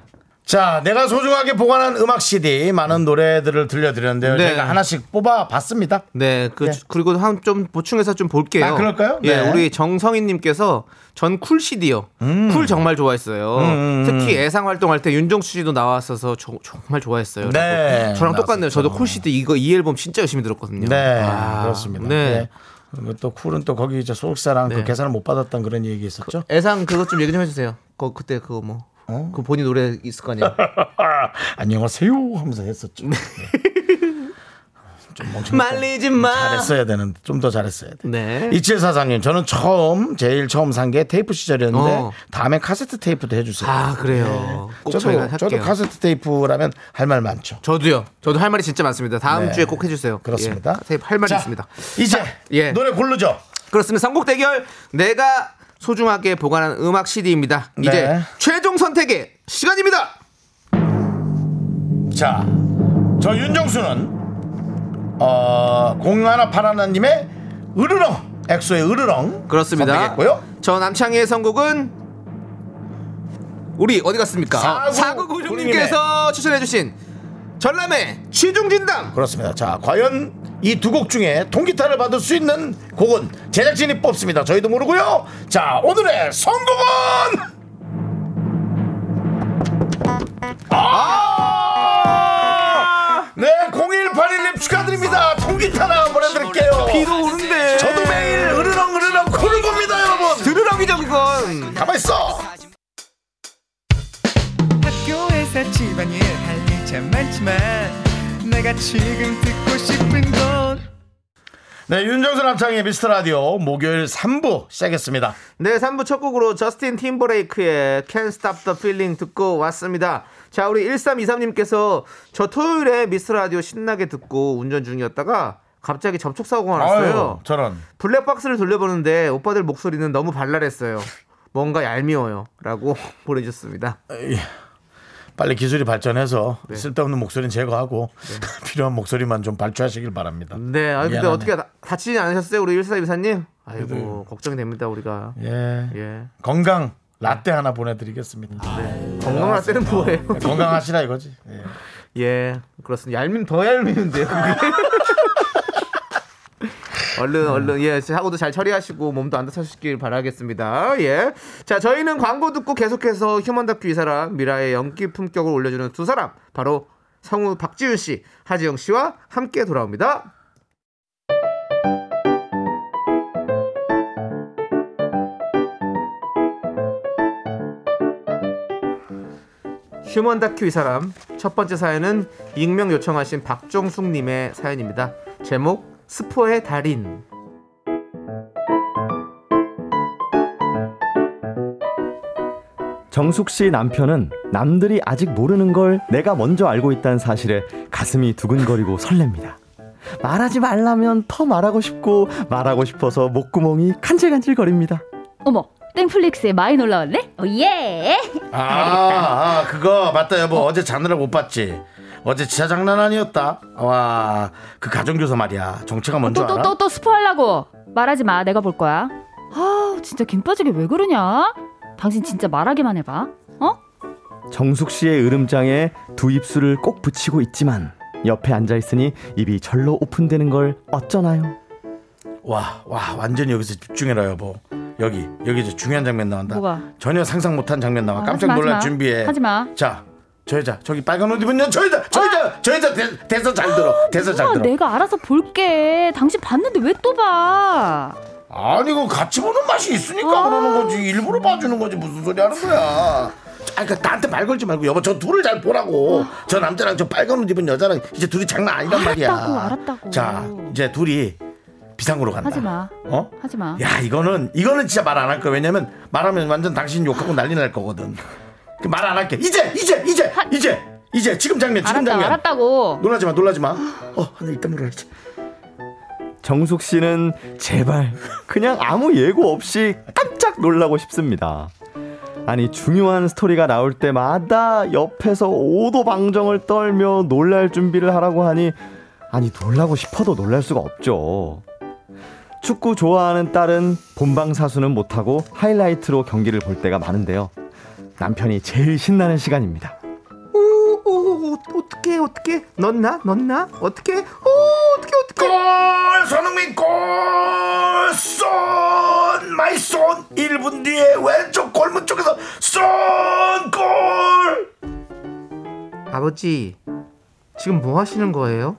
자, 내가 소중하게 보관한 음악 CD 많은 노래들을 들려드렸는데요. 네. 저희가 하나씩 뽑아봤습니다. 네, 그, 예. 그리고 한 좀 보충해서 좀 볼게요. 아, 그럴까요? 예, 네. 우리 정성희님께서 전 쿨 CD요. 쿨 정말 좋아했어요. 음, 특히 애상 활동할 때 윤정수 씨도 나왔어서 조- 정말 좋아했어요. 네. 저랑 똑같네요. 저도. 쿨 CD 이거 이 앨범 진짜 열심히 들었거든요. 네, 아, 그렇습니다. 네. 네. 그리고 또 쿨은 또 거기 이제 소속사랑 네. 그 계산을 못 받았던 그런 얘기 있었죠. 애상 그것 좀 얘기 좀 해주세요. 그 그때 그거 뭐. 어? 그 본인 노래 있을 거 아니에요. 안녕하세요 하면서 했었죠. 네. 좀 멍청. 말리지 마. 잘했어야 되는데 좀더 잘했어야 돼. 네. 이칠사사님 저는 처음 제일 처음 산 게 테이프 시절이었는데 어. 다음에 카세트 테이프도 해주세요. 아 그래요. 꼭 저도 저도. 카세트 테이프라면 할 말 많죠. 저도요. 저도 할 말이 진짜 많습니다. 다음 네. 주에 꼭 해주세요. 그렇습니다. 예, 테이프 할 말이 자, 있습니다. 이제 예. 노래 고르죠. 그렇습니다. 선곡 대결 내가 소중하게 보관한 음악 CD입니다. 이제 네. 최종 선택의 시간입니다. 자, 저 윤정수는 어, 공하나 파라나님의 으르렁 엑소의 으르렁 그렇습니다. 선택했고요. 저 남창희의 선곡은 우리 어디 갔습니까? 사구 사구구육님께서 추천해주신 전람의 취중진담. 그렇습니다. 자, 과연 이 두 곡 중에 통기타를 받을 수 있는 곡은 제작진이 뽑습니다. 저희도 모르고요. 자, 오늘의 선곡은 아! 네, 0181님 축하드립니다. 통기타나 보내드릴게요. 비도 오는데. 저도 매일 으르렁 으르렁 코를 봅니다, 여러분. 드르렁이죠 그건. 가만 있어. 학교에서 집안일 할일참 많지만 내가 지금 듣고 싶은 건 네, 윤정수 남창의 미스터 라디오 목요일 3부 시작했습니다. 네, 3부 첫 곡으로 저스틴 팀버레이크의 Can't Stop the Feeling 듣고 왔습니다. 자, 우리 1323님께서 저 토요일에 미스터 라디오 신나게 듣고 운전 중이었다가 갑자기 접촉사고가 났어요. 아유, 저런. 블랙박스를 돌려보는데 오빠들 목소리는 너무 발랄했어요. 뭔가 얄미워요. 라고 보내주셨습니다. 빨리 기술이 발전해서 네. 쓸데없는 목소리는 제거하고 필요한 목소리만 좀 발주하시길 바랍니다. 네, 아 근데 미안하네. 어떻게 다, 다치지 않으셨어요? 우리 1424님? 아이고, 걱정이 됩니다, 우리가. 예. 예. 건강 라떼 하나 보내드리겠습니다. 건강할 때는 뭐예요? 건강하시라 이거지. 예. 예, 그렇습니다. 얄미면 더 얄미는데요. 얼른 얼른 예 사고도 잘 처리하시고 몸도 안 다치시길 바라겠습니다. 예. 자 저희는 광고 듣고 계속해서 휴먼 다큐 이 사람 미라의 연기 품격을 올려주는 두 사람 바로 성우 박지윤 씨, 하지영 씨와 함께 돌아옵니다. 휴먼 다큐 이 사람 첫 번째 사연은 익명 요청하신 박종숙님의 사연입니다. 제목 스포의 달인. 정숙 씨 남편은 남들이 아직 모르는 걸 내가 먼저 알고 있다는 사실에 가슴이 두근거리고 설렙니다. 말하지 말라면 더 말하고 싶고 말하고 싶어서 목구멍이 간질간질거립니다. 어머, 땡플릭스에 많이 올라왔네? 어, 예! 아, 아, 그거 맞다 여보 어제 자느라 못 봤지. 어제 진짜 장난 아니었다. 와, 그 가정교사 말이야. 정체가 뭔지 또, 또, 알아? 또, 또 스포하려고. 말하지 마, 내가 볼 거야. 아, 진짜 김 빠지게 왜 그러냐? 당신 진짜 말하기만 해봐. 어? 정숙 씨의 으름장에 두 입술을 꼭 붙이고 있지만 옆에 앉아 있으니 입이 절로 오픈되는 걸 어쩌나요? 와, 와, 완전히 여기서 집중해라 여보. 여기, 여기 이제 중요한 장면 나온다. 뭐가? 전혀 상상 못한 장면 나와. 아, 깜짝 마. 준비해. 하지 마. 자, 저 여자, 저기 빨간 옷 입은 여, 저 여자, 저 여자, 저 여자 대, 대서 잘 들어. 잘 아, 들어. 내가 알아서 볼게. 당신 봤는데 왜 또 봐? 아니 그 같이 보는 맛이 있으니까 아. 그러는 거지 일부러 봐주는 거지 무슨 소리 하는 거야 아니 그 나한테 말 걸지 말고 여보 저 둘을 잘 보라고 저 남자랑 저 빨간 옷 입은 여자랑 이제 둘이 장난 아니란 말이야 알았다고, 알았다고. 자 이제 둘이 비상으로 간다 하지 마. 어? 하지 마. 야 이거는 이거는 진짜 말 안 할 거야 왜냐면 말하면 완전 당신 욕하고 난리 날 거거든 그 말 안 할게 이제 이제 이제 이제 이제 지금 장면 지금 알았다고, 장면 알았다고. 놀라지 마 놀라지 마어 하나 일단 물어야지 정숙 씨는 제발 그냥 아무 예고 없이 깜짝 놀라고 싶습니다. 아니 중요한 스토리가 나올 때마다 옆에서 오도방정을 떨며 놀랄 준비를 하라고 하니 아니 놀라고 싶어도 놀랄 수가 없죠. 축구 좋아하는 딸은 본방 사수는 못하고 하이라이트로 경기를 볼 때가 많은데요. 남편이 제일 신나는 시간입니다. 오, 오, 어떻게 어떻게 넣나 넣나 어떻게 오 어떻게 어떻게 골! 손흥민 골! 쏜! My Son! 1분 뒤에 왼쪽 골문 쪽에서 쏜! 골! 아버지 지금 뭐 하시는 거예요?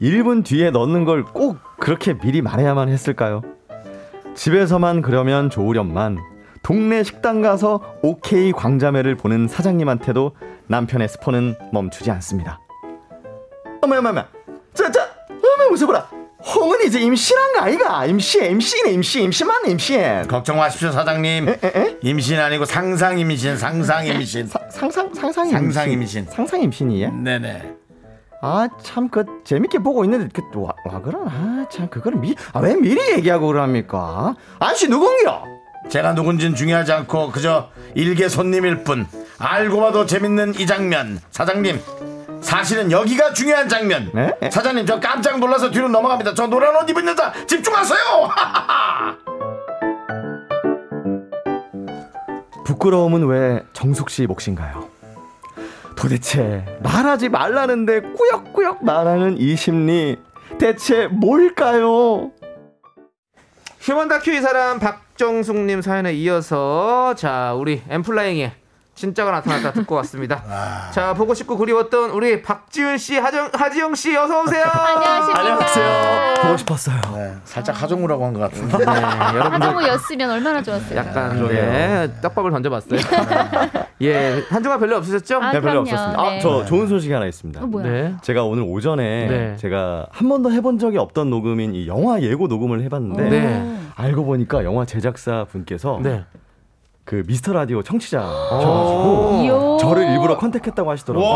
1분 뒤에 넣는 걸 꼭 그렇게 미리 말해야만 했을까요? 집에서만 그러면 좋으련만 동네 식당 가서 오케이 광자매를 보는 사장님한테도 남편의 스포는 멈추지 않습니다. 어머 어머 어머 웃어보라. 홍은 이제 임신한 거 아이가? 임신, 임신, 임신, 임신만 임신. 걱정 마십시오 사장님. 에, 에? 임신 아니고 상상 임신, 상상 임신. 상상, 상상 임신. 상상 임신. 상상 임신이야? 네네. 아, 참, 그, 재밌게 보고 있는데, 그, 와, 와, 그런, 아, 참, 그거를 미, 아, 왜 미리 얘기하고 그럽니까? 아저씨 누군겨? 제가 누군진 중요하지 않고 그저 일개 손님일 뿐. 알고 봐도 재밌는 이 장면. 사장님. 사실은 여기가 중요한 장면. 네? 사장님 저 깜짝 놀라서 뒤로 넘어갑니다. 저 노란 옷 입은 여자 집중하세요. 부끄러움은 왜 정숙 씨 몫인가요? 도대체 말하지 말라는데 꾸역꾸역 말하는 이 심리 대체 뭘까요? 휴먼 다큐 이 사람 박 정숙님 사연에 이어서 자 우리 엠플라잉의 진짜가 나타났다 듣고 왔습니다. 자 보고 싶고 그리웠던 우리 박지윤 씨, 하정, 하지영 씨 어서 오세요. 안녕하세요. 보고 싶었어요. 네, 살짝 하정우라고 한 것 같은데. 네, 여러분들 한정우였으면 얼마나 좋았어요. 약간 네, 떡밥을 던져봤어요. 예, 한주가 별로 없으셨죠? 아, 네, 별로 그럼요. 없었습니다. 네. 아, 저 좋은 소식이 하나 있습니다. 어, 뭐야? 네. 제가 오늘 오전에 네. 제가 한 번도 해본 적이 없던 녹음인 이 영화 예고 녹음을 해봤는데 네. 알고 보니까 영화 제작사 분께서 네. 그 미스터 라디오 오. 청취자셔가지고. 저를 일부러 컨택했다고 하시더라고요.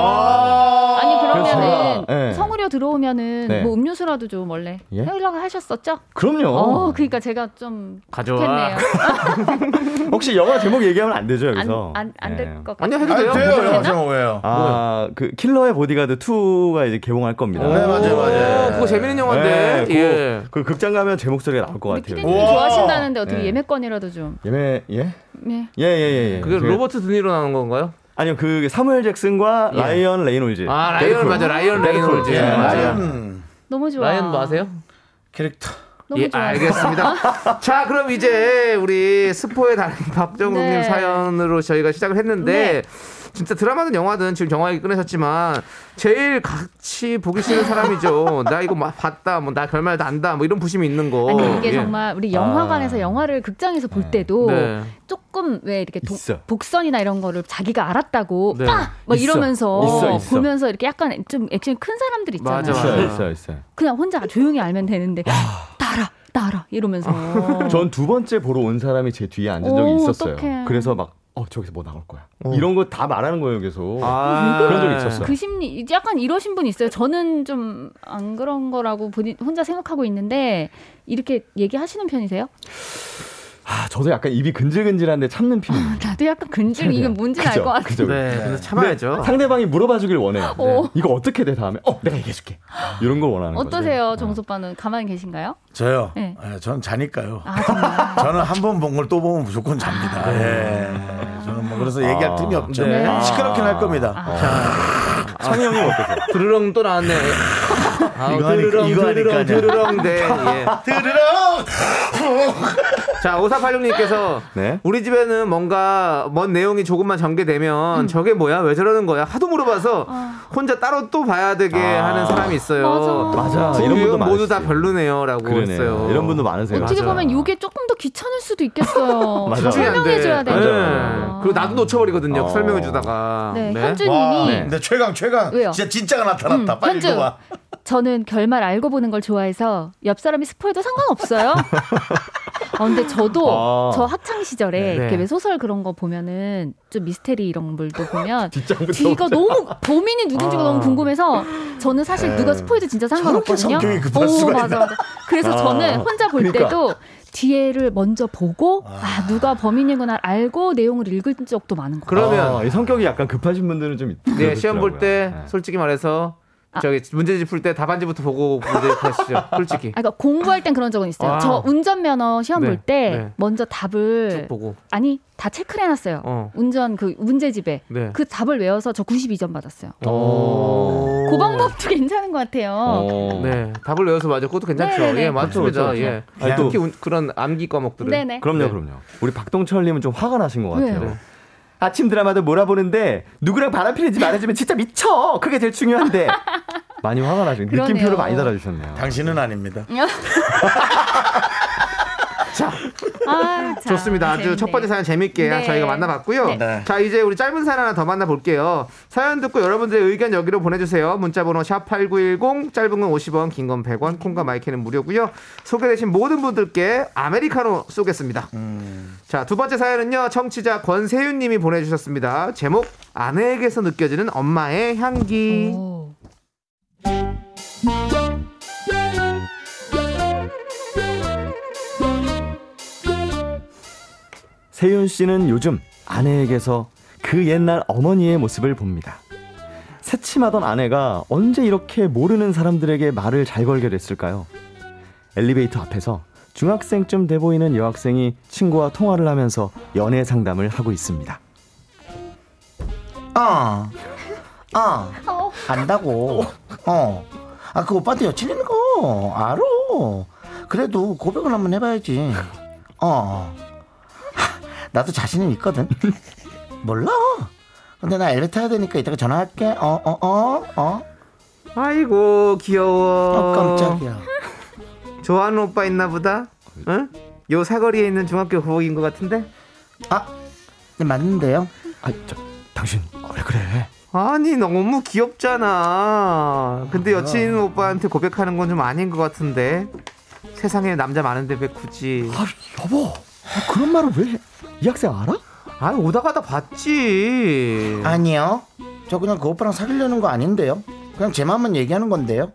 와. 아니 그러면은 제가, 네. 성우려 들어오면은 네. 뭐 음료수라도 좀 원래 예? 해오려고 하셨었죠? 그럼요. 어, 그러니까 제가 좀 가져와. 혹시 영화 제목 얘기하면 안 되죠 여기서? 안 안될 네. 것 같아요. 아니요 해도 아니, 돼요. 돼요. 왜요? 아, 그 킬러의 보디가드 2가 이제 개봉할 겁니다. 네, 맞아요, 맞아요. 오, 그거 재밌는 영화인데. 네, 예. 그, 그 극장 가면 제 목소리가 나올 것 같아요. 좋아하신다는데 어떻게 네. 예매권이라도 좀. 예매 예? 네. 예, 예, 예. 예. 그게 그- 로버트 드니로 나오는 건가요? 아니요, 그 사무엘 잭슨과 예. 라이언 레이놀즈. 아 라이언 데드풀. 맞아 라이언. 레이놀즈. 예, 맞아요. 음, 너무 좋아. 라이언 뭐 아세요? 캐릭터. 예, 좋아. 알겠습니다. 자, 그럼 이제 우리 스포의 달인 박정국님 네. 사연으로 저희가 시작을 했는데 네. 진짜 드라마든 영화든 지금 정화 얘기 꺼내셨지만 제일 같이 보기 싫은 사람이죠. 나 이거 막 봤다, 뭐 나 결말도 안다, 뭐 이런 부심이 있는 거. 아니 이게 예. 정말 우리 영화관에서 아. 영화를 극장에서 볼 때도 네. 조금 왜 이렇게 도- 있어. 복선이나 이런 거를 자기가 알았다고 네. 아! 막 있어. 이러면서 있어, 있어. 보면서 이렇게 약간 좀 액션이 큰 사람들 있잖아요. 맞아, 맞아. 있어요, 있어요. 그냥 혼자 조용히 알면 되는데 아. 따라 따라 이러면서 전 두 번째 보러 온 사람이 제 뒤에 앉은 적이 오, 있었어요. 어떡해. 그래서 막, 어, 저기서 뭐 나올 거야. 이런 거 다 말하는 거예요, 계속. 아, 그런 적이 있었어요. 그 심리 약간 이러신 분 있어요. 저는 좀 안 그런 거라고 본인 혼자 생각하고 있는데 이렇게 얘기하시는 편이세요? 아, 저도 약간 입이 근질근질한데 참는 편이에요. 나도 약간 근질 이게 뭔지는 알? 것 같아. 그죠? 네, 근데 참아야죠. 상대방이 물어봐 주길 원해요. 어. 이거 어떻게 돼 다음에? 어, 내가 얘기해 줄게. 이런 걸 원하는 거죠. 어떠세요, 정수 오빠는 가만히 계신가요? 저요. 네. 예, 전 자니까요. 아. 저는 한 번 본 걸 또 보면 무조건 잡니다. 예. 그래서 얘기할 아, 틈이 없죠. 네. 시끄럽긴 할 겁니다. 창희 형이 어떠세요? 드르렁 또 나왔네. 아, 이거 드르렁, 이거 드르렁. 드르렁, 네. 예. 들으러 자, 5486님께서 네. 우리 집에는 뭔가 먼 내용이 조금만 전개되면 저게 뭐야? 왜 저러는 거야? 하도 물어봐서 혼자 따로 또 봐야 되게 아. 하는 사람이 있어요. 맞아. 맞아. 두 이런 분도 모두 다 많으시지. 별로네요 라고 그러네요. 했어요. 이런 분도 많으세요. 어떻게 맞아. 보면 이게 조금 더 귀찮을 수도 있겠어요. 맞아. 설명해줘야 네. 되니까. 그리고 나도 놓쳐버리거든요. 어. 설명해주다가. 네, 와, 현주님이 근데 최강 최강 왜요? 진짜 진짜가 나타났다. 음, 빨리 현주. 읽어봐. 저는 결말 알고 보는 걸 좋아해서 옆 사람이 스포해도 상관없어요. 어, 근데 저도 아. 저 학창 시절에 네. 이렇게 왜 소설 그런 거 보면은 좀 미스테리 이런 걸도 보면 뒷장부터 뒤가 너무 범인이 누군지가 아. 너무 궁금해서 저는 사실 누가 스포해도 진짜 상관없거든요. 수가 맞아? 맞아. 그래서 아. 저는 혼자 볼 그러니까. 때도 뒤에를 먼저 보고 아, 누가 범인이구나 알고 내용을 읽은 적도 많은 거예요. 그러면 아, 이 성격이 약간 급하신 분들은 좀 있- 네, 시험 볼때 그렇더라고요. 네. 솔직히 말해서 아. 저기 문제집 풀 때 답안지부터 보고 문제 하시죠. 솔직히. 아, 그러니까 공부할 땐 그런 적은 있어요. 아. 저 운전면허 시험 네, 볼때 네. 먼저 답을 쭉 보고. 아니 다 체크를 해놨어요. 어. 운전 그 문제집에 네. 그 답을 외워서 저 92점 받았어요. 오. 그 방법도 괜찮은 것 같아요. 어. 네, 답을 외워서 맞아. 그것도 괜찮죠. 네네네. 예, 맞습니다. 그렇죠, 그렇죠. 예. 아니, 또- 특히 운- 그런 암기 과목들은. 네네. 그럼요, 네. 그럼요. 우리 박동철님은 좀 화가 나신 것 같아요. 아침 드라마도 몰아보는데 누구랑 바람 피는지 말해주면 진짜 미쳐. 그게 제일 중요한데. 많이 화가. 그러네요. 느낌표를 많이 달아주셨네요. 당신은 아닙니다. 아, 자, 좋습니다. 아주 재밌네. 첫 번째 사연 재밌게 네. 저희가 만나봤고요. 네. 자, 이제 우리 짧은 사연 하나 더 만나볼게요. 사연 듣고 여러분들의 의견 여기로 보내주세요. 문자번호 샵8910, 짧은 건 50원, 긴 건 100원, 콩과 마이크는 무료고요. 소개되신 모든 분들께 아메리카노 쏘겠습니다. 자, 두 번째 사연은요. 청취자 권세윤 님이 보내주셨습니다. 제목, 아내에게서 느껴지는 엄마의 향기. 오. 세윤 씨는 요즘 아내에게서 그 옛날 어머니의 모습을 봅니다. 새침하던 아내가 언제 이렇게 모르는 사람들에게 말을 잘 걸게 됐을까요? 엘리베이터 앞에서 중학생쯤 돼 보이는 여학생이 친구와 통화를 하면서 연애 상담을 하고 있습니다. 어, 어, 안다고. 어, 아, 그 오빠한테 여친인 거 알아. 그래도 고백을 한번 해봐야지. 어, 하, 나도 자신은 있거든. 몰라. 근데 나 엘리베이터 타야 되니까 이따가 전화할게. 어, 어, 어, 어. 아이고, 귀여워. 어, 깜짝이야. 좋아하는 오빠 있나 보다? 응? 요 사거리에 있는 중학교 교복인 것 같은데? 아, 네, 맞는데요. 아, 저, 당신 왜 그래? 아니 너무 귀엽잖아. 근데 여친 오빠한테 고백하는 건 좀 아닌 것 같은데. 세상에 남자 많은데 왜 굳이? 아, 여보, 아, 그런 말을 왜 해? 이 학생 알아? 아 오다 가다 봤지. 아니요. 저 그냥 그 오빠랑 사귀려는 거 아닌데요. 그냥 제 마음만 얘기하는 건데요.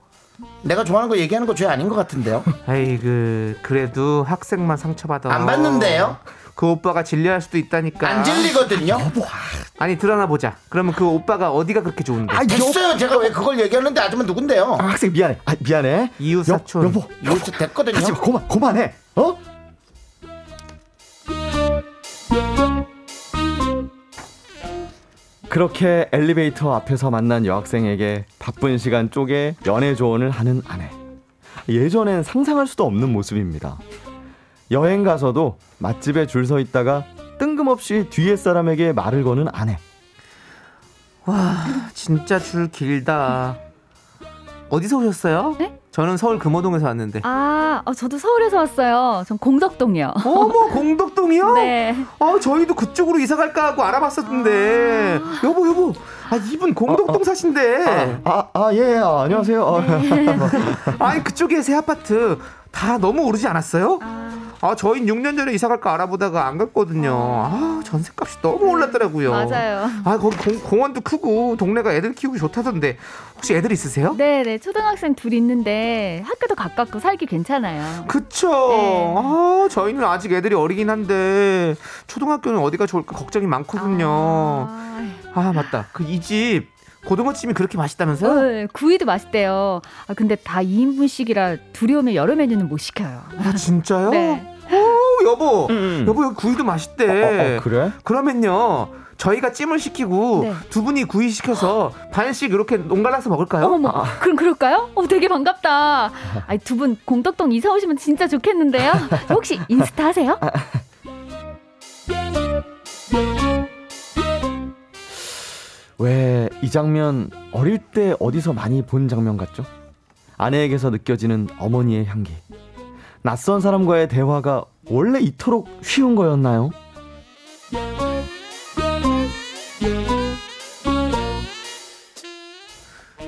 내가 좋아하는 거 얘기하는 거 죄 아닌 것 같은데요. 아이 그 그래도 학생만 상처받아. 안 받는데요? 그 오빠가 질려할 수도 있다니까. 안 질리거든요. 아니 드러나 보자. 그러면 그 오빠가 어디가 그렇게 좋은데? 아, 됐어요. 제가 왜 그걸 얘기하는데 아줌마 누군데요? 아, 학생 미안해. 아, 미안해. 이웃 여- 사촌. 여보, 진짜 됐거든요. 하지 마. 그만, 그만해. 어? 그렇게 엘리베이터 앞에서 만난 여학생에게 바쁜 시간 쪼개 연애 조언을 하는 아내. 예전엔 상상할 수도 없는 모습입니다. 여행 가서도 맛집에 줄 서 있다가 뜬금없이 뒤에 사람에게 말을 거는 아내. 와 진짜 줄 길다. 어디서 오셨어요? 네? 저는 서울 금호동에서 왔는데. 아, 어, 저도 서울에서 왔어요. 전 공덕동이요. 어머 공덕동이요? 네. 아 저희도 그쪽으로 이사 갈까 하고 알아봤었는데 여보 여보 아 이분 공덕동 사신대 아, 아, 예, 아, 안녕하세요. 어, 아니 그쪽에 새 아파트 다 너무 오르지 않았어요? 아 저희 6년 전에 이사 갈까 알아보다가 안 갔거든요 아 전세값이 너무 올랐더라고요 맞아요. 아 거기 공, 공원도 크고 동네가 애들 키우기 좋다던데 혹시 애들 있으세요? 네 네. 초등학생 둘 있는데 학교도 가깝고 살기 괜찮아요. 그쵸. 네. 아, 저희는 아직 애들이 어리긴 한데, 초등학교는 어디가 좋을까 걱정이 많거든요. 아, 아, 맞다. 그 이 집, 고등어찜이 그렇게 맛있다면서요? 네, 구이도 맛있대요. 아, 근데 다 2인분씩이라 둘이 오면 여러 메뉴는 못 시켜요. 아, 진짜요? 네. 오, 여보. 음. 여보, 여기 구이도 맛있대. 어, 어, 그래? 그러면요. 저희가 찜을 시키고 네. 두 분이 구이 시켜서 반씩 이렇게 농갈라서 먹을까요? 어머머, 그럼 그럴까요? 어, 되게 반갑다. 아니, 두 분 공덕동 이사 오시면 진짜 좋겠는데요? 혹시 인스타 하세요? 왜 이 장면 어릴 때 어디서 많이 본 장면 같죠? 아내에게서 느껴지는 어머니의 향기. 낯선 사람과의 대화가 원래 이토록 쉬운 거였나요?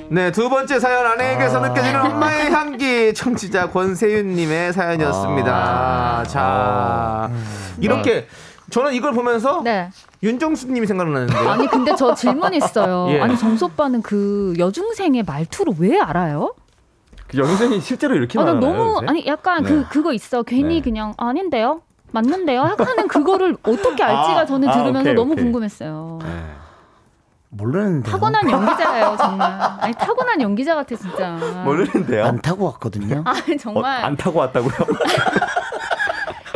네, 두 번째 사연 아내에게서 아. 느껴지는 엄마의 향기 청취자 권세윤 님의 사연이었습니다. 아. 자, 이렇게 저는 이걸 보면서 네. 윤정수 님이 생각나는데요. 아니, 근데 저 질문 있어요. 예. 아니, 정수 오빠는 그 여중생의 말투를 왜 알아요? 그 영생이 실제로 이렇게 아, 나 말하나요? 너무, 요새? 아니, 약간 네. 그, 그거 있어. 괜히 네. 그냥, 아닌데요? 맞는데요? 하는 그거를 어떻게 알지가 아, 저는 아, 들으면서 오케이, 너무 오케이. 궁금했어요. 네. 모르는데. 타고난 연기자예요, 정말. 아니, 타고난 연기자 같아, 진짜. 모르는데요. 안 타고 왔거든요. 아니, 어, 정말. 안 타고 왔다고요?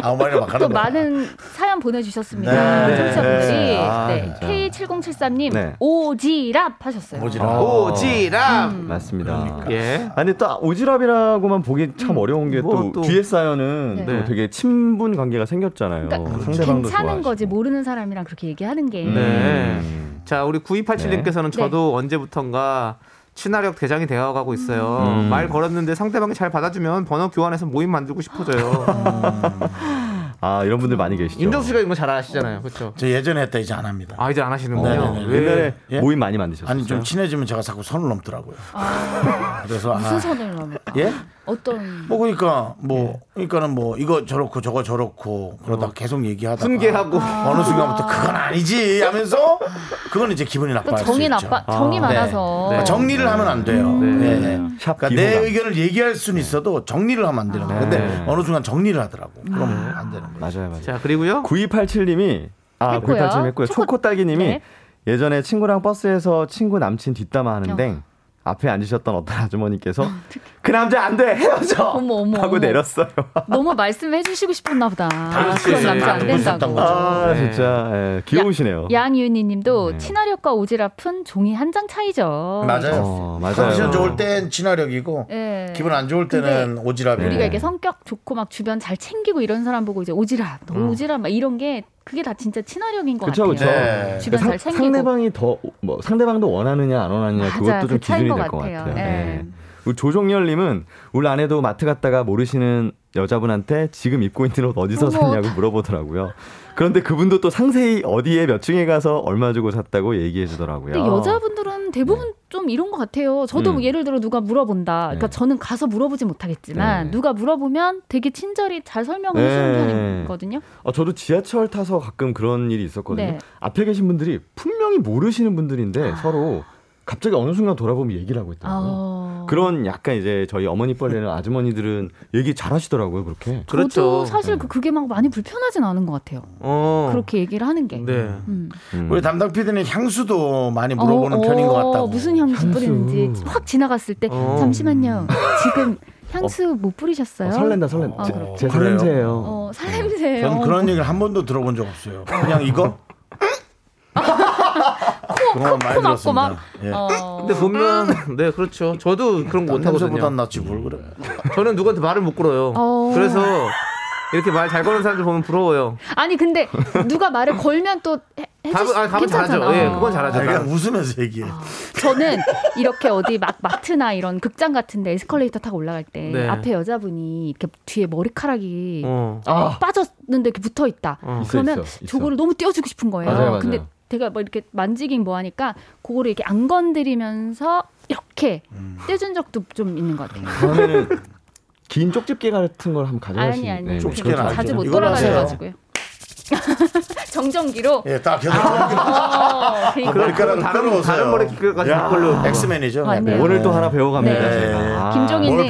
아무 말이나 막또 하는 거야. 많은 사연 보내주셨습니다. 네. 청취자분들이. 네. 아, 네. 진짜. K7073님, 네. 오지랍 하셨어요. 오지랖. 아. 오지람. 맞습니다. 예. 아니 또 오지랖이라고만 보기 참 어려운 게 또 뭐 또. 뒤에 사연은 네. 또 되게 친분 관계가 생겼잖아요. 그러니까 상대방도 괜찮은 좋아하시고. 거지, 모르는 사람이랑 그렇게 얘기하는 게. 네. 음. 자, 우리 9287님께서는 저도 언제부턴가 친화력 대장이 되어가고 있어요. 음. 말 걸었는데 상대방이 잘 받아주면 번호 교환해서 모임 만들고 싶어져요. 아 이런 분들 많이 계시죠. 윤정수 씨가 이런 거 잘 아시잖아요. 그렇죠? 저 예전에 했다 이제 안 합니다. 아 이제 안 하시는군요. 네네네. 왜? 옛날에 예? 모임 많이 만드셨어요. 아니 좀 친해지면 제가 자꾸 선을 넘더라고요. 그래서 무슨 아, 선을 넘을까? 예? 어떤 뭐 그러니까 뭐 예. 그러니까는 뭐 이거 저렇고 저거 저렇고 그러다 계속 얘기하다가 훈계하고 어느 순간부터 그건 아니지 하면서 그건 이제 기분이 나빠할 그수 정이 있죠. 나빠 정이 네. 많아서 그러니까 정리를 하면 안 돼요. 네. 네. 샵 그러니까 내. 의견을 얘기할 수는 있어도 정리를 하면 안 되는 거예요. 근데 네. 어느 순간 정리를 하더라고. 그럼 안 되는. 맞아요, 맞아요. 자 그리고요. 9287님이 아, 했고요. 9287님 했고요. 초코- 초코딸기님이 네. 예전에 친구랑 버스에서 친구 남친 뒷담화 하는데 어. 앞에 앉으셨던 어떤 아주머니께서 그 남자 안 돼 헤어져 어머, 어머, 하고 어머. 내렸어요. 너무 말씀해 주시고 싶었나 보다. 수 그런. 남자 안 된다고. 거죠. 아 네. 진짜 예, 귀여우시네요. 양윤희 님도 네. 친화력과 오지랖은 종이 한 장 차이죠. 맞아요. 어, 맞아요. 컨디션 좋을 땐 친화력이고 예. 기분 안 좋을 때는 오지랖이에요. 우리가 네. 이게 성격 좋고 막 주변 잘 챙기고 이런 사람 보고 이제 오지랖, 너 오지랖 막 이런 게 그게 다 진짜 친화력인 것 그쵸, 같아요. 그쵸. 네. 주변 상, 잘 챙기고. 상대방이 더 뭐 상대방도 원하느냐 안 원하느냐 맞아요. 그것도 좀그 기준이 것될것 같아요. 같아요. 예. 네. 우리 조종열님은 우리 아내도 마트 갔다가 모르시는 여자분한테 지금 입고 있는 옷 어디서 샀냐고 물어보더라고요. 그런데 그분도 또 상세히 어디에 몇 층에 가서 얼마 주고 샀다고 얘기해 주더라고요. 근데 여자분들은 대부분 좀 이런 것 같아요. 저도 음. 예를 들어 누가 물어본다. 그러니까 네. 저는 가서 물어보지 못하겠지만 네. 누가 물어보면 되게 친절히 잘 설명을 해주는 네. 편이거든요. 어, 저도 지하철 타서 가끔 그런 일이 있었거든요. 네. 앞에 계신 분들이 분명히 모르시는 분들인데 서로 갑자기 어느 순간 돌아보면 얘기를 하고 있더라고요. 아. 그런 약간 이제 저희 어머니 뻘리는 아주머니들은 얘기 잘 하시더라고요, 그렇게. 저도 그렇죠. 사실 그- 그게 막 많이 불편하진 않은 것 같아요. 어. 그렇게 얘기를 하는 게. 네. 음. 음. 우리 담당 PD는 향수도 많이 물어보는 어, 편인 것 어, 같다고. 무슨 향수, 향수. 뿌리는지 확 지나갔을 때 어. 잠시만요. 지금 향수 못 뿌리셨어요? 어, 설렌다, 설렌다. 아, 제, 그렇구나. 제? 살냄새예요. 어, 살냄새예요. 전 그런 얘기를 한 번도 들어본 적 없어요. 그냥 이거? 코 막고 들었습니다. 막. 예. 어. 근데 보면 네 그렇죠. 저도 그런 거 못하거든요. 낫지 뭘 그래. 저는 누구한테 말을 못 걸어요. 어. 그래서 이렇게 말 잘 거는 사람들 보면 부러워요. 아니 근데 누가 말을 걸면 또 답은 아, 답은 괜찮잖아. 잘하죠. 예, 그건 잘하죠. 아, 그냥 웃으면서 얘기해. 저는 이렇게 어디 막 마트나 이런 극장 같은데 에스컬레이터 타고 올라갈 때 네. 앞에 여자분이 이렇게 뒤에 머리카락이 어. 빠졌는데 이렇게 붙어 있다. 어. 그러면 있어, 있어. 저거를 너무 띄워주고 싶은 거예요. 맞아요, 맞아요. 근데 제가 뭐 이렇게 만지긴 뭐 하니까 그거를 이렇게 안 건드리면서 이렇게 떼준 적도 좀 있는 것 같아요. 다음에는 긴 쪽집게 같은 걸 한번 가져가시 아니 아니 네, 쪽집게는 그렇죠. 알죠. 자주 못. 돌아다녀가지고요. 정전기로. 예, 딱 계속 어, 그러니까. 머리카락을 다른. 다른 머리 기까지 바꾸려. 엑스맨이죠. 아, 네. 오늘 또 하나 배워갑니다. 네. 제가. 아, 김종인 뭘너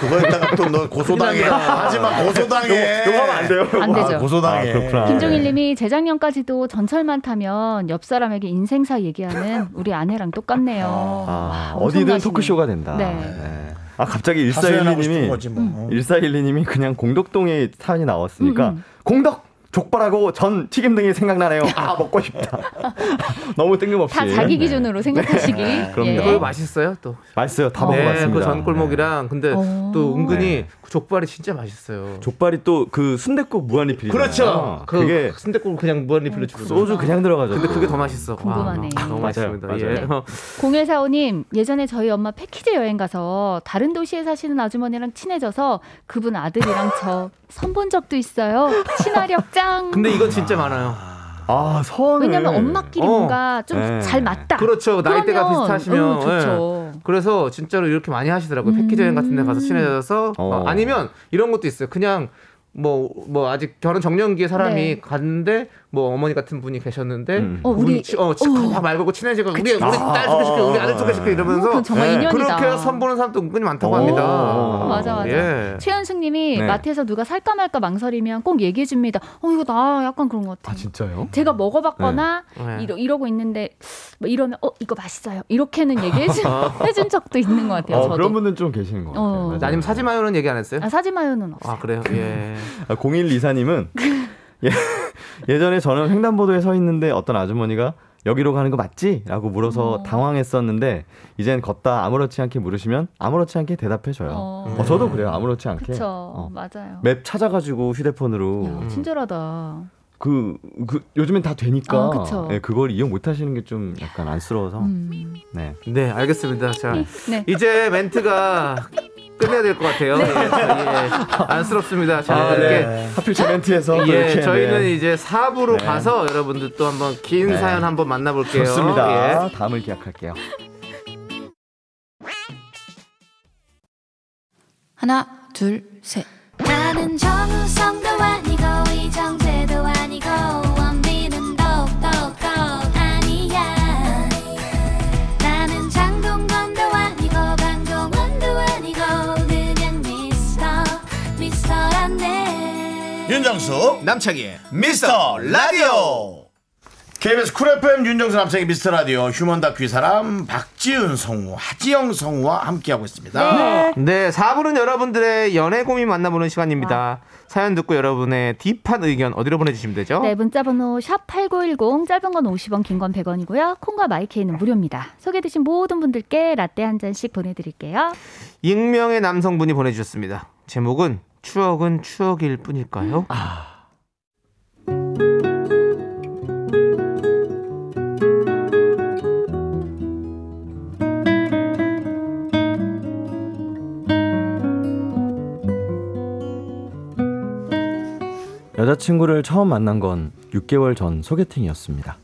그거에다가 또 너 고소당해. 하지마 고소당해. 이거 하면 안 돼요. 안 되죠. 아, 고소당해. 아, 그렇구나. 김종일 님이 재작년까지도 전철만 타면 옆 사람에게 인생사 얘기하는 우리 아내랑 똑같네요. 아, 엄청나시네. 어디든 토크쇼가 된다. 네. 네. 아 갑자기 하소연하고 싶은 1412님이 거지 뭐. 1412님이 그냥 공덕동에 사연이 나왔으니까 음, 음. 공덕 족발하고 전 튀김 등이 생각나네요. 아 먹고 싶다. 너무 뜬금없이. 다 자기 네. 기준으로 생각하시기. 그럼요. 예. 그거 맛있어요 또. 맛있어요. 다 네, 먹어봤습니다. 그 전골목이랑 근데 어. 또 은근히 네. 그 족발이 진짜 맛있어요. 네. 족발이 또 그 순댓국 무한리필이잖아요. 그렇죠. 그 그게 순대국 그냥 무한 리필로 주고 소주 그냥 들어가죠. 근데 또. 그게 더 맛있어. 궁금하네. 와, 너무 맞아요. 맛있습니다. 맞아요. 예. 네. 0145님, 예전에 저희 엄마 패키지 여행 가서 다른 도시에 사시는 아주머니랑 친해져서 그분 아들이랑 저 선본 적도 있어요. 친화력 짱. 근데 이건 진짜 많아요. 아 선을. 왜냐면 엄마끼리 어. 뭔가 좀 네. 잘 맞다. 그렇죠. 나이대가 그러면, 비슷하시면 응, 좋죠. 예. 그래서 진짜로 이렇게 많이 하시더라고요. 패키지 여행 같은 데 가서 친해져서 어. 어, 아니면 이런 것도 있어요. 그냥 뭐 뭐 아직 결혼 정년기에 사람이 네. 갔는데 뭐 어머니 같은 분이 계셨는데 음. 어, 우리- 치- 어, 치- 어. 다 말고 친해지고 우리 우리 딸 소개시켜 우리 아들 소개시켜 이러면서 네. 인연이다. 그렇게 해서 선보는 사람도 은근히 많다고 오. 합니다. 맞아, 맞아. 예. 최현숙님이 네. 마트에서 누가 살까 말까 망설이면 꼭 얘기해 줍니다. 어 이거 나 약간 그런 것 같아. 아 진짜요? 제가 먹어봤거나 네. 이러, 이러고 있는데 뭐 이러면 어 이거 맛있어요. 이렇게는 얘기해 준, 해준 적도 있는 것 같아요. 어, 저도. 그런 분들은 좀 계시는 것 같아요. 어. 아니면 사지 마요는 얘기 안 했어요? 아, 사지 마요는 없어요. 아 그래요? 예. 아, 0124님은 예, 예전에 저는 횡단보도에 서 있는데 어떤 아주머니가 여기로 가는 거 맞지? 라고 물어서 당황했었는데 이젠 걷다 아무렇지 않게 물으시면 아무렇지 않게 대답해줘요. 어. 어, 저도 그래요. 아무렇지 않게. 그쵸. 어. 맞아요. 맵 찾아가지고 휴대폰으로 야, 친절하다. 그, 그 요즘엔 다 되니까 어, 그쵸. 예, 그걸 이용 못 하시는 게 좀 약간 안쓰러워서 음. 네. 네 알겠습니다. 자 네. 이제 멘트가 끝내야 될 것 같아요. 예, 예. 안쓰럽습니다. 아, 저희들께. 네. 하필 제 멘트에서 또 예, 이렇게, 저희는 네. 이제 4부로 네. 가서 여러분들 또 한번 긴 네. 사연 한번 만나볼게요. 좋습니다. 예. 다음을 기약할게요. 하나 둘 셋. 나는 정우성도 아니고 이정 윤정수 남창희의 미스터 라디오 KBS 쿨 FM 윤정수 남창희 미스터 라디오 휴먼 다큐 이 사람 박지은 성우 하지영 성우와 함께하고 있습니다 네, 4부는 여러분들의 연애 고민 만나보는 시간입니다. 사연 듣고 여러분의 deep한 의견 어디로 보내주시면 되죠? 네, 문자번호 샵 #8910 짧은 건 50원, 긴 건 100원이고요. 콩과 마이케이는 무료입니다. 소개되신 모든 분들께 라떼 한 잔씩 보내드릴게요. 익명의 남성분이 보내주셨습니다. 제목은 추억은 추억일 뿐일까요? 여자친구를 처음 만난 건 6개월 전 소개팅이었습니다.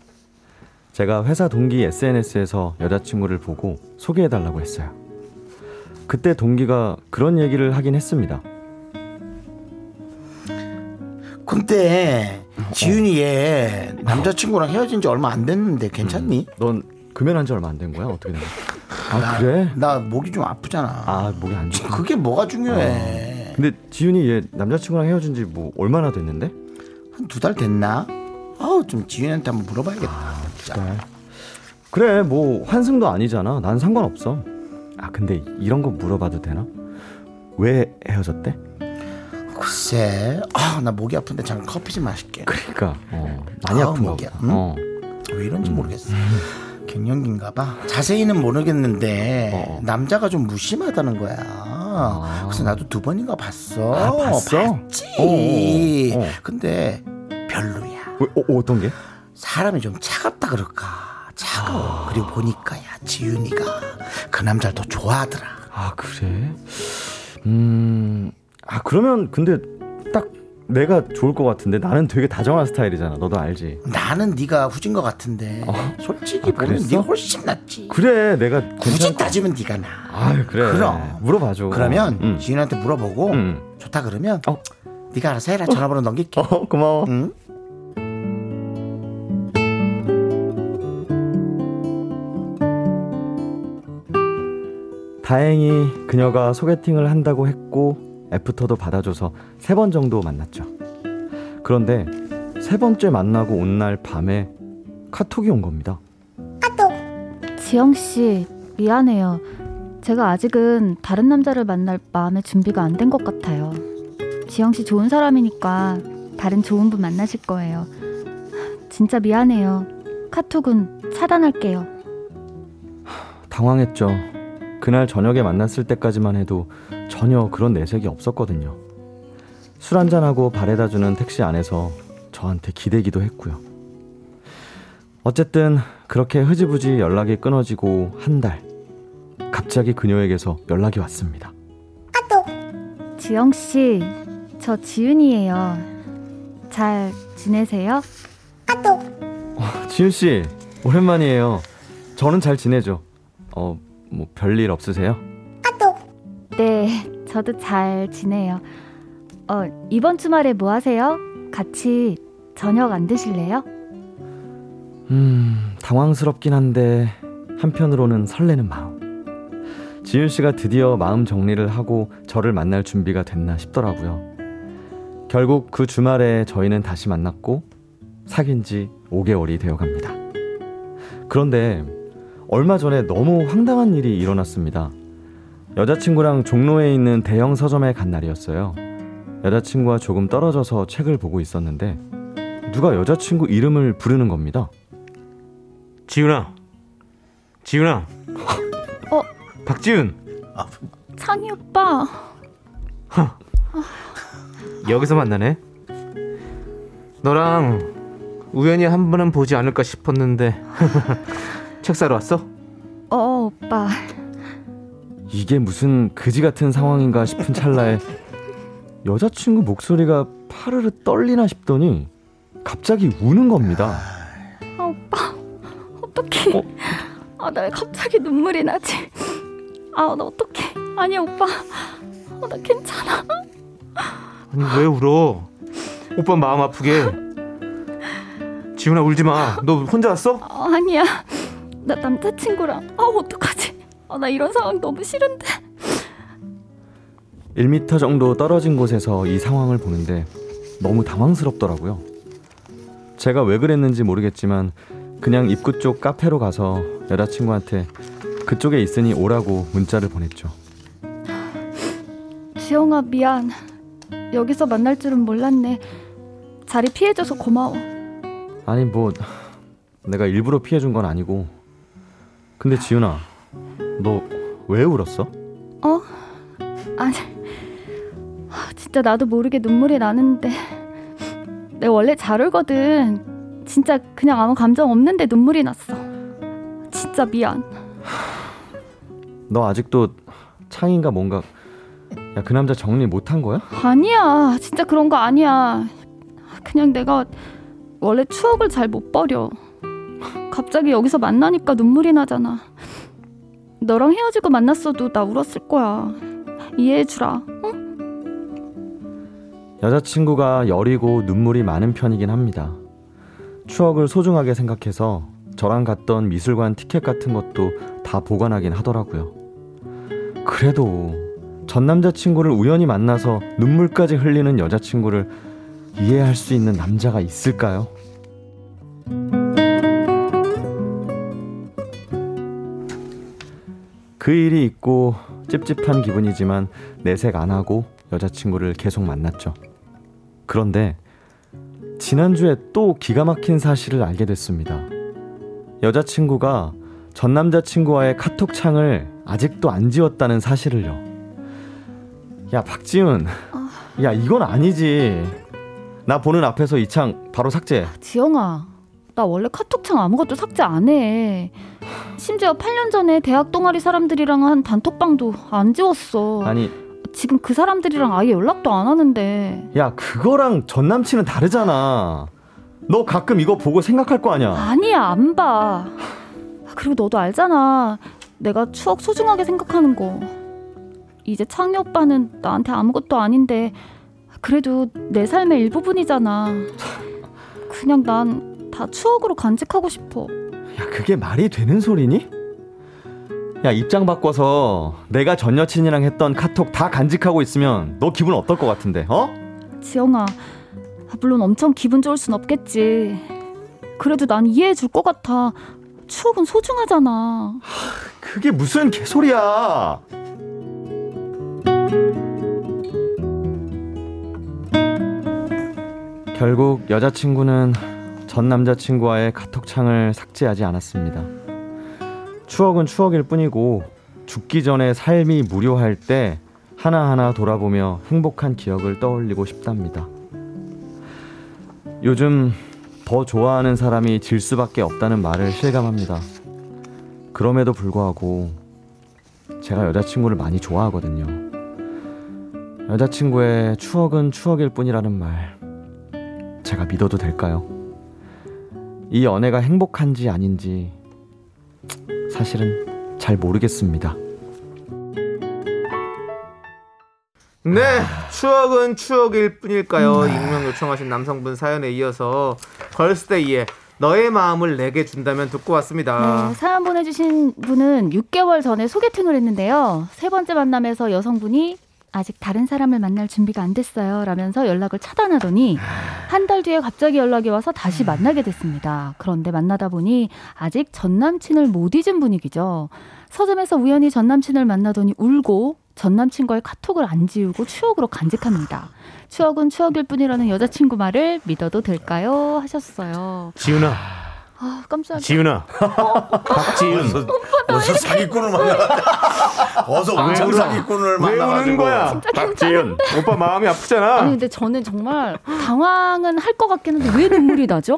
제가 회사 동기 SNS에서 여자친구를 보고 소개해달라고 했어요. 그때 동기가 그런 얘기를 하긴 했습니다. 근데 지윤이 얘 남자친구랑 헤어진 지 얼마 안 됐는데 괜찮니? 넌 금연한 지 얼마 안 된 거야? 어떻게 된 거야? 아 나, 그래? 나 목이 좀 아프잖아 아 목이 안 좋아. 그게 뭐가 중요해 근데 지윤이 얘 남자친구랑 헤어진 지 뭐 얼마나 됐는데? 한 두 달 됐나? 아우 좀 지윤한테 한번 물어봐야겠다 진짜. 네. 그래 뭐 환승도 아니잖아. 난 상관없어. 아 근데 이런 거 물어봐도 되나? 왜 헤어졌대? 글쎄 아 나 목이 아픈데 잠깐 커피 좀 마실게 그러니까 어, 많이 아우, 아픈 거 목이야. 어. 왜 이런지 모르겠어 갱년기인가 봐 자세히는 모르겠는데 어. 남자가 좀 무심하다는 거야 그래서 나도 두 번인가 봤어 아, 봤어? 봤지 어, 어, 어. 근데 별로야 어, 어, 어떤 게? 사람이 좀 차갑다 그럴까 차가워 그리고 보니까 야 지윤이가 그 남자를 더 좋아하더라 아 그래? 음. 아 그러면 근데 딱 내가 좋을 것 같은데 나는 되게 다정한 스타일이잖아. 너도 알지? 나는 네가 후진 것 같은데 어? 솔직히 아, 보면? 네가 훨씬 낫지 그래 내가 굳이 따지면 네가 나 아유 그래. 그럼. 물어봐줘. 그러면 응. 지윤한테 물어보고 응. 좋다 그러면 어. 네가 알아서 해라 전화번호 넘길게 어 고마워. 응? 다행히 그녀가 소개팅을 한다고 했고 애프터도 받아줘서 세 번 정도 만났죠. 그런데 세 번째 만나고 온 날 밤에 카톡이 온 겁니다. 지영 씨, 미안해요. 제가 아직은 다른 남자를 만날 마음의 준비가 안 된 것 같아요. 지영 씨 좋은 사람이니까 다른 좋은 분 만나실 거예요. 진짜 미안해요. 카톡은 차단할게요. 당황했죠. 그날 저녁에 만났을 때까지만 해도 전혀 그런 내색이 없었거든요. 술 한잔하고 바래다 주는 택시 안에서 저한테 기대기도 했고요. 어쨌든 그렇게 흐지부지 연락이 끊어지고 한 달. 갑자기 그녀에게서 연락이 왔습니다. 지영 씨, 저 지윤이에요. 잘 지내세요? 지윤 씨, 오랜만이에요. 저는 잘 지내죠. 어, 뭐 별일 없으세요? 네, 저도 잘 지내요. 어, 이번 주말에 뭐 하세요? 같이 저녁 안 드실래요? 음, 당황스럽긴 한데 한편으로는 설레는 마음. 지윤 씨가 드디어 마음 정리를 하고 저를 만날 준비가 됐나 싶더라고요. 결국 그 주말에 저희는 다시 만났고 사귄 지 5개월이 되어 갑니다. 그런데 얼마 전에 너무 황당한 일이 일어났습니다. 여자친구랑 종로에 있는 대형 서점에 간 날이었어요. 여자친구와 조금 떨어져서 책을 보고 있었는데 누가 여자친구 이름을 부르는 겁니다. 지윤아, 지윤아. 어? 박지윤. 창희 오빠. 여기서 만나네. 너랑 우연히 한 번은 보지 않을까 싶었는데 책 사러 왔어? 어, 오빠. 이게 무슨 그지 같은 상황인가 싶은 찰나에 여자친구 목소리가 파르르 떨리나 싶더니 갑자기 우는 겁니다. 아 오빠 어떡해 어? 아 나 왜 갑자기 눈물이 나지 아 나 어떡해 아니야 오빠 아, 나 괜찮아 아니 왜 울어? 오빠 마음 아프게. 지훈아 울지 마. 너 혼자 왔어? 아, 아니야 나 남자친구랑 아 어떡하지 아, 나 이런 상황 너무 싫은데. 1m 정도 떨어진 곳에서 이 상황을 보는데 너무 당황스럽더라고요. 제가 왜 그랬는지 모르겠지만 그냥 입구 쪽 카페로 가서 여자친구한테 그쪽에 있으니 오라고 문자를 보냈죠. 지영아 미안. 여기서 만날 줄은 몰랐네. 자리 피해줘서 고마워. 아니 뭐 내가 일부러 피해준 건 아니고. 근데 지윤아 너 왜 울었어? 어? 아니 아, 진짜 나도 모르게 눈물이 나는데. 내가 원래 잘 울거든. 진짜 그냥 아무 감정 없는데 눈물이 났어. 진짜 미안. 너 아직도 창인가 뭔가 야 그 남자 정리 못한 거야? 아니야. 진짜 그런 거 아니야. 그냥 내가 원래 추억을 잘 못 버려. 갑자기 여기서 만나니까 눈물이 나잖아 너랑 헤어지고 만났어도 나 울었을 거야 이해해주라 여자친구가 여리고 눈물이 많은 편이긴 합니다. 추억을 소중하게 생각해서 저랑 갔던 미술관 티켓 같은 것도 다 보관하긴 하더라고요. 그래도 전 남자친구를 우연히 만나서 눈물까지 흘리는 여자친구를 이해할 수 있는 남자가 있을까요? 그 일이 있고 찝찝한 기분이지만 내색 안 하고 여자친구를 계속 만났죠. 그런데 지난주에 또 기가 막힌 사실을 알게 됐습니다. 여자친구가 전 남자친구와의 카톡 창을 아직도 안 지웠다는 사실을요. 야, 박지훈. 야, 이건 아니지. 나 보는 앞에서 이 창 바로 삭제. 지영아, 나 원래 카톡창 아무것도 삭제 안 해. 심지어 8년 전에 대학 동아리 사람들이랑 한 단톡방도 안 지웠어. 아니, 지금 그 사람들이랑 아예 연락도 안 하는데. 야, 그거랑 전 남친은 다르잖아. 너 가끔 이거 보고 생각할 거 아니야. 아니야, 안 봐. 그리고 너도 알잖아. 내가 추억 소중하게 생각하는 거. 이제 창희 오빠는 나한테 아무것도 아닌데, 그래도 내 삶의 일부분이잖아. 그냥 난 다 추억으로 간직하고 싶어. 야, 그게 말이 되는 소리니? 야, 입장 바꿔서 내가 전 여친이랑 했던 카톡 다 간직하고 있으면 너 기분 어떨 것 같은데, 어? 지영아, 물론 엄청 기분 좋을 순 없겠지. 그래도 난 이해해 줄 것 같아. 추억은 소중하잖아. 그게 무슨 개소리야! 결국 여자친구는 전 남자친구와의 카톡창을 삭제하지 않았습니다. 추억은 추억일 뿐이고 죽기 전에 삶이 무료할 때 하나하나 돌아보며 행복한 기억을 떠올리고 싶답니다. 요즘 더 좋아하는 사람이 질 수밖에 없다는 말을 실감합니다. 그럼에도 불구하고 제가 여자친구를 많이 좋아하거든요. 여자친구의 추억은 추억일 뿐이라는 말 제가 믿어도 될까요? 이 연애가 행복한지 아닌지 사실은 잘 모르겠습니다. 네, 추억은 추억일 뿐일까요? 익명 요청하신 남성분 사연에 이어서 걸스데이의 너의 마음을 내게 준다면 듣고 왔습니다. 네, 사연 보내주신 분은 6개월 전에 소개팅을 했는데요. 세 번째 만남에서 여성분이 아직 다른 사람을 만날 준비가 안 됐어요. 라면서 연락을 차단하더니 한 달 뒤에 갑자기 연락이 와서 다시 만나게 됐습니다. 그런데 만나다 보니 아직 전 남친을 못 잊은 분위기죠. 서점에서 우연히 전 남친을 만나더니 울고 전 남친과의 카톡을 안 지우고 추억으로 간직합니다. 추억은 추억일 뿐이라는 여자친구 말을 믿어도 될까요? 하셨어요. 지윤아, 아, 깜짝이야. 지윤아, 박지윤. 어서, 사기꾼을 만나. 어서 왕창 울어? 사기꾼을 왜 만나가지고. 우는 거야? 박지윤, 오빠 마음이 아프잖아. 아니 근데 저는 정말 당황은 할 것 같긴 한데 왜 눈물이 나죠?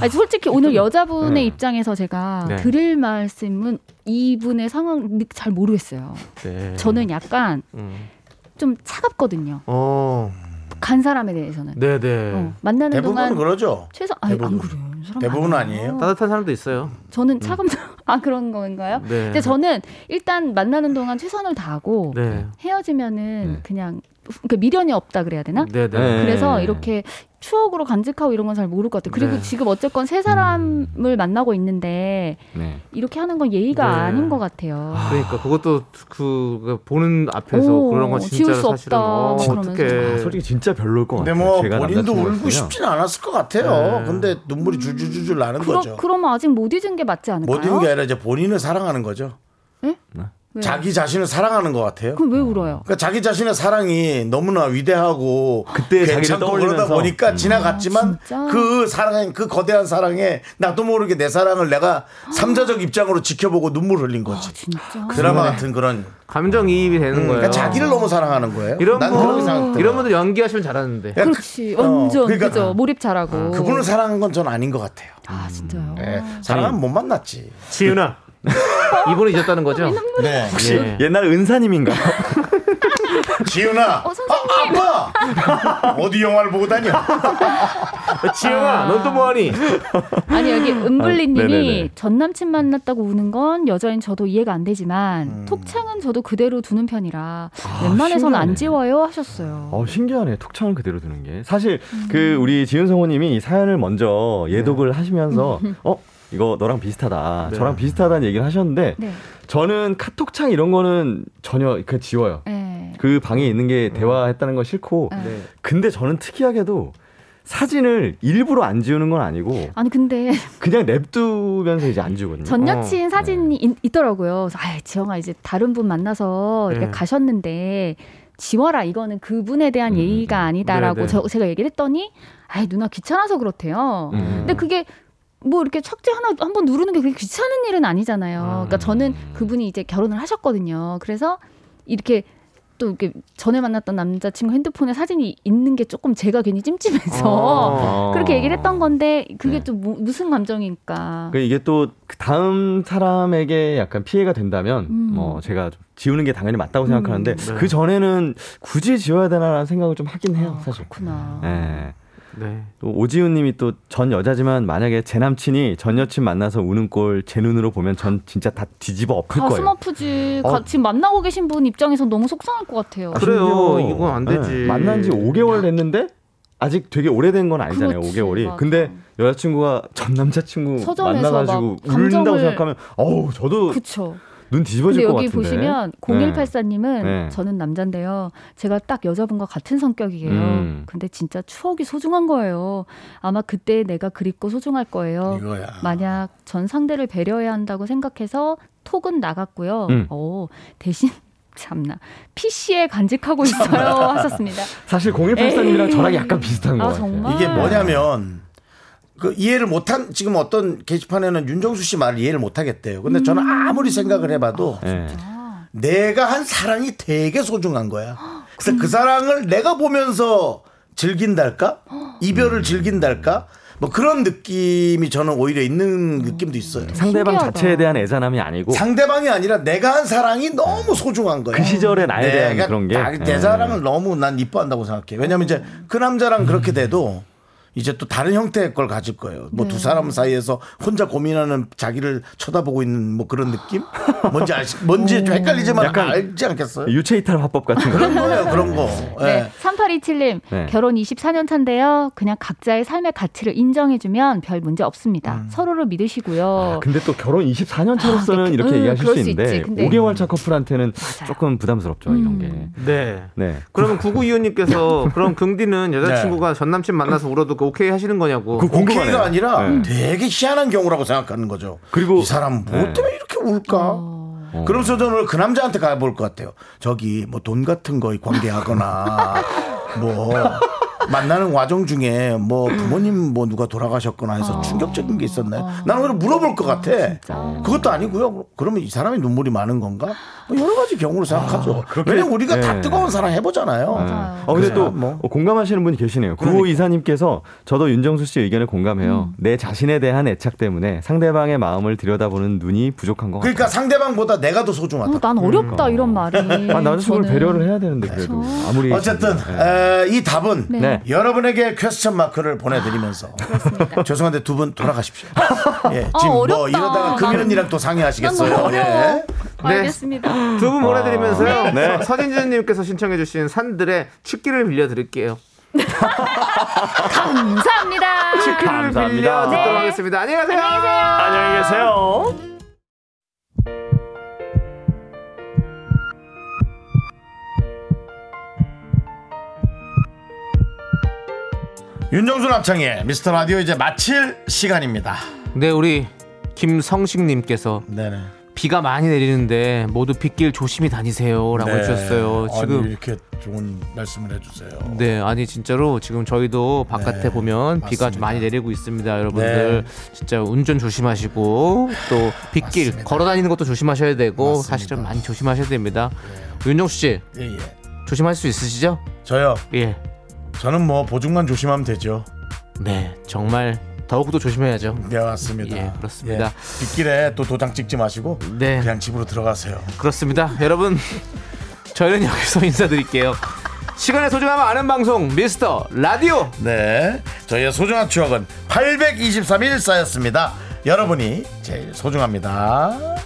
아니, 솔직히 오늘 여자분의 네. 입장에서 제가 네. 드릴 말씀은 이분의 상황 잘 모르겠어요. 네. 저는 약간 음. 좀 차갑거든요. 어. 간 사람에 대해서는. 네, 네. 어, 만나는 대부분은 동안 그러죠. 최소 아니, 안 대부분. 그래요. 많아요. 아니에요. 따뜻한 사람도 있어요. 저는 차갑 아 그런 건가요? 네. 근데 저는 일단 만나는 동안 최선을 다하고 네. 헤어지면은 네. 그냥 그 미련이 없다 그래야 되나? 네, 네. 네. 그래서 이렇게 추억으로 간직하고 이런 건 잘 모를 것 같아요. 그리고 네. 지금 어쨌건 세 사람을 만나고 있는데 네. 이렇게 하는 건 예의가 네. 아닌 것 같아요. 그러니까 그것도 그, 그 보는 앞에서 오, 그런 건 지울 진짜 수 사실은 없다, 어, 뭐. 어떡해. 아, 솔직히 진짜 별로일 것 근데 같아요. 뭐 제가 본인도 울고. 싶지는 않았을 것 같아요. 네. 근데 눈물이 줄줄줄줄 나는 그러, 거죠. 그러면 아직 못 잊은 게 맞지 않을까요? 모든 게 아니라 이제 본인을 사랑하는 거죠. 왜? 자기 자신을 사랑하는 것 같아요. 그럼 왜 울어요? 그러니까 자기 자신의 사랑이 너무나 위대하고 그때 자기를 괜찮고 그러다 떠올리면서. 보니까 지나갔지만 아, 진짜? 그 사랑 그 거대한 사랑에 나도 모르게 내 사랑을 내가 삼자적 입장으로 지켜보고 눈물 흘린 거지. 진짜. 드라마 같은 그런 감정 이입이 되는 거예요. 그러니까 자기를 너무 사랑하는 거예요. 이런 난 분, 그렇게 생각돼요. 이런 분들 연기하시면 잘하는데. 그러니까 그렇지 그- 어, 완전 그러니까 그죠 몰입 잘하고. 그분을 사랑한 건 전 아닌 것 같아요. 아 진짜요. 예, 사랑은 못 만났지. 지은아. 이분을 잊었다는 거죠? 네. 혹시 예. 옛날 은사님인가? 지훈아, 어. 아, 아빠 어디 영화를 보고 다녀? 지은아, 넌또 뭐하니? 아니 여기 네네네. 은블리님이 전 남친 만났다고 우는 건 여자인 저도 이해가 안 되지만 톡창은 저도 그대로 두는 편이라 웬만해선 안 신기하네. 지워요 하셨어요. 어 신기하네 톡창을 그대로 두는 게 사실 그 우리 지은 성우님이 이 사연을 먼저 예독을 하시면서 어 이거 너랑 비슷하다 네. 저랑 비슷하다는 얘기를 하셨는데 네. 저는 카톡창 이런 거는 전혀 그 지워요 네. 그 방에 있는 게 대화했다는 거 싫고 네. 근데 저는 특이하게도 사진을 일부러 안 지우는 건 아니고 아니 근데 그냥 냅두면서 이제 안 지우거든요 전 여친 어, 사진이 있, 있더라고요. 그래서 아 지영아 이제 다른 분 만나서 이렇게 네. 가셨는데 지워라 이거는 그분에 대한 음, 예의가 아니다라고 네, 네. 저, 제가 얘기를 했더니 아이 누나 귀찮아서 그렇대요. 음. 근데 그게 뭐 이렇게 착지 하나 한번 누르는 게 그렇게 귀찮은 일은 아니잖아요. 그러니까 저는 그분이 이제 결혼을 하셨거든요. 그래서 이렇게 또 이렇게 전에 만났던 남자친구 핸드폰에 사진이 있는 게 조금 제가 괜히 찜찜해서 어. 그렇게 얘기를 했던 건데 그게 네. 또 뭐- 무슨 감정일까? 그 이게 또그 다음 사람에게 약간 피해가 된다면 음. 뭐 제가 좀 지우는 게 당연히 맞다고 생각하는데 네. 그 전에는 굳이 지워야 되나라는 생각을 좀 하긴 해요 아, 사실. 그렇구나. 예. 네. 또 오지훈님이 또 전 여자지만 만약에 제 남친이 전 여친 만나서 우는 꼴 제 눈으로 보면 전 진짜 다 뒤집어 엎을 가슴 거예요. 아프지. 어. 가- 지금 만나고 계신 분 입장에서 너무 속상할 것 같아요. 그래요. 심지어, 이건 안 되지. 예, 만난 지 5개월 됐는데 아직 되게 오래된 건 아니잖아요. 그렇지, 5개월이. 맞아. 근데 여자친구가 전 남자친구 만나가지고 울린다고 생각하면 어우 저도 그쵸. 눈 뒤집어질 것 여기 같은데. 보시면 네. 0184님은 네. 저는 남잔데요. 제가 딱 여자분과 같은 성격이에요. 음. 근데 진짜 추억이 소중한 거예요. 아마 그때 내가 그립고 소중할 거예요. 이거야. 만약 전 상대를 배려해야 한다고 생각해서 톡은 나갔고요. 음. 어, 대신 참나 PC에 간직하고 있어요 하셨습니다. 사실 0184님이랑 저랑 약간 비슷한 것아 같아요. 정말 이게 뭐냐면 그 이해를 못한 지금 어떤 게시판에는 윤정수 씨 말을 이해를 못하겠대요. 근데 저는 아무리 생각을 해봐도 예. 내가 한 사랑이 되게 소중한 거야. 그래서 그 사랑을 내가 보면서 즐긴달까? 이별을 즐긴달까? 뭐 그런 느낌이 저는 오히려 있는 느낌도 있어요. 상대방 신기하다. 자체에 대한 애잔함이 아니고 상대방이 아니라 내가 한 사랑이 너무 소중한 거야. 그 시절의 나에 대한 그런 게. 나- 내 예. 사랑을 너무 난 이뻐한다고 생각해. 왜냐면 이제 그 남자랑 그렇게 돼도 이제 또 다른 형태의 걸 가질 거예요. 뭐 두 사람 사이에서 혼자 고민하는 자기를 쳐다보고 있는 뭐 그런 느낌? 뭔지 알, 뭔지 좀 헷갈리지만 약간 알지 않겠어요? 유체이탈 화법 같은 거. 그런 거예요, 그런 거. 네, 예. 3827님 네. 결혼 24년 차인데요. 그냥 각자의 삶의 가치를 인정해주면 별 문제 없습니다. 서로를 믿으시고요. 아, 근데 또 결혼 24년 차로서는 아, 네. 이렇게 음, 얘기하실 수수 있는데 있지. 근데- 5개월 차 커플한테는 맞아요. 조금 부담스럽죠 이런 게. 음. 네. 네. 그러면 구구이호님께서 그럼 긍디는 여자친구가 전 남친 만나서 울어도 그 오케이 하시는 거냐고. 그. 오케이가 아니라 네. 되게 희한한 경우라고 생각하는 거죠. 그리고- 이 사람 뭐 네. 때문에 이렇게 울까? 어. 그러면서 저는 그 남자한테 가볼 것 같아요. 저기 뭐 돈 같은 거 관계하거나 뭐 만나는 과정 중에 뭐 부모님 뭐 누가 돌아가셨거나 어. 해서 충격적인 게 있었나요? 나는 오히려 물어볼 것 같아. 그것도 아니고요. 그러면 이 사람이 눈물이 많은 건가? 뭐 여러 가지 경우로 생각하죠. 왜냐면 우리가 다 네. 뜨거운 사랑 해보잖아요. 맞아요. 어, 근데 또 뭐. 어, 공감하시는 분이 계시네요. 구호 이사님께서 저도 윤정수 씨 의견을 공감해요. 내 자신에 대한 애착 때문에 상대방의 마음을 들여다보는 눈이 부족한 것 같아요. 그러니까 상대방보다 내가 더 소중하다. 어, 난 어렵다 이런 말이. 아, 남자친구를 저는. 배려를 해야 되는데 그래도 아무리 어쨌든 네. 에, 이 답은 네. 네. 여러분에게 퀘스천 마크를 보내드리면서 죄송한데 두 분 돌아가십시오. 예, 아, 지금 뭐 어렵다. 이러다가 금연이랑 또 상의하시겠어요. 예. 어려워. 알겠습니다. 두 분 보내드리면서요. 네. 서진주님께서 신청해주신 산들의 취기를 빌려드릴게요. 감사합니다. 감사합니다. 빌려 듣도록 네. 하겠습니다. 안녕히 가세요. 안녕히 계세요. 윤정수 남창의 미스터 라디오 이제 마칠 시간입니다. 네, 우리 김성식님께서 네네. 비가 많이 내리는데 모두 빗길 조심히 다니세요라고 네. 해주셨어요. 아니, 지금 이렇게 좋은 말씀을 해주세요. 네, 아니 진짜로 지금 저희도 바깥에 네, 보면 비가 맞습니다. 좀 많이 내리고 있습니다, 여러분들. 진짜 운전 조심하시고 또 빗길. 걸어 다니는 것도 조심하셔야 되고 맞습니다. 사실은 많이 조심하셔야 됩니다. 윤정수 씨 예, 예. 조심할 수 있으시죠? 저요. 예. 저는 뭐 보증만 조심하면 되죠. 네, 정말 더욱더 조심해야죠. 네 맞습니다. 예, 그렇습니다. 예, 빗길에 또 도장 찍지 마시고 네. 그냥 집으로 들어가세요. 그렇습니다. 여러분, 저희는 여기서 인사드릴게요. 시간의 소중함을 아는 방송 미스터 라디오. 네. 저희의 소중한 추억은 823일 쌓였습니다. 여러분이 제일 소중합니다.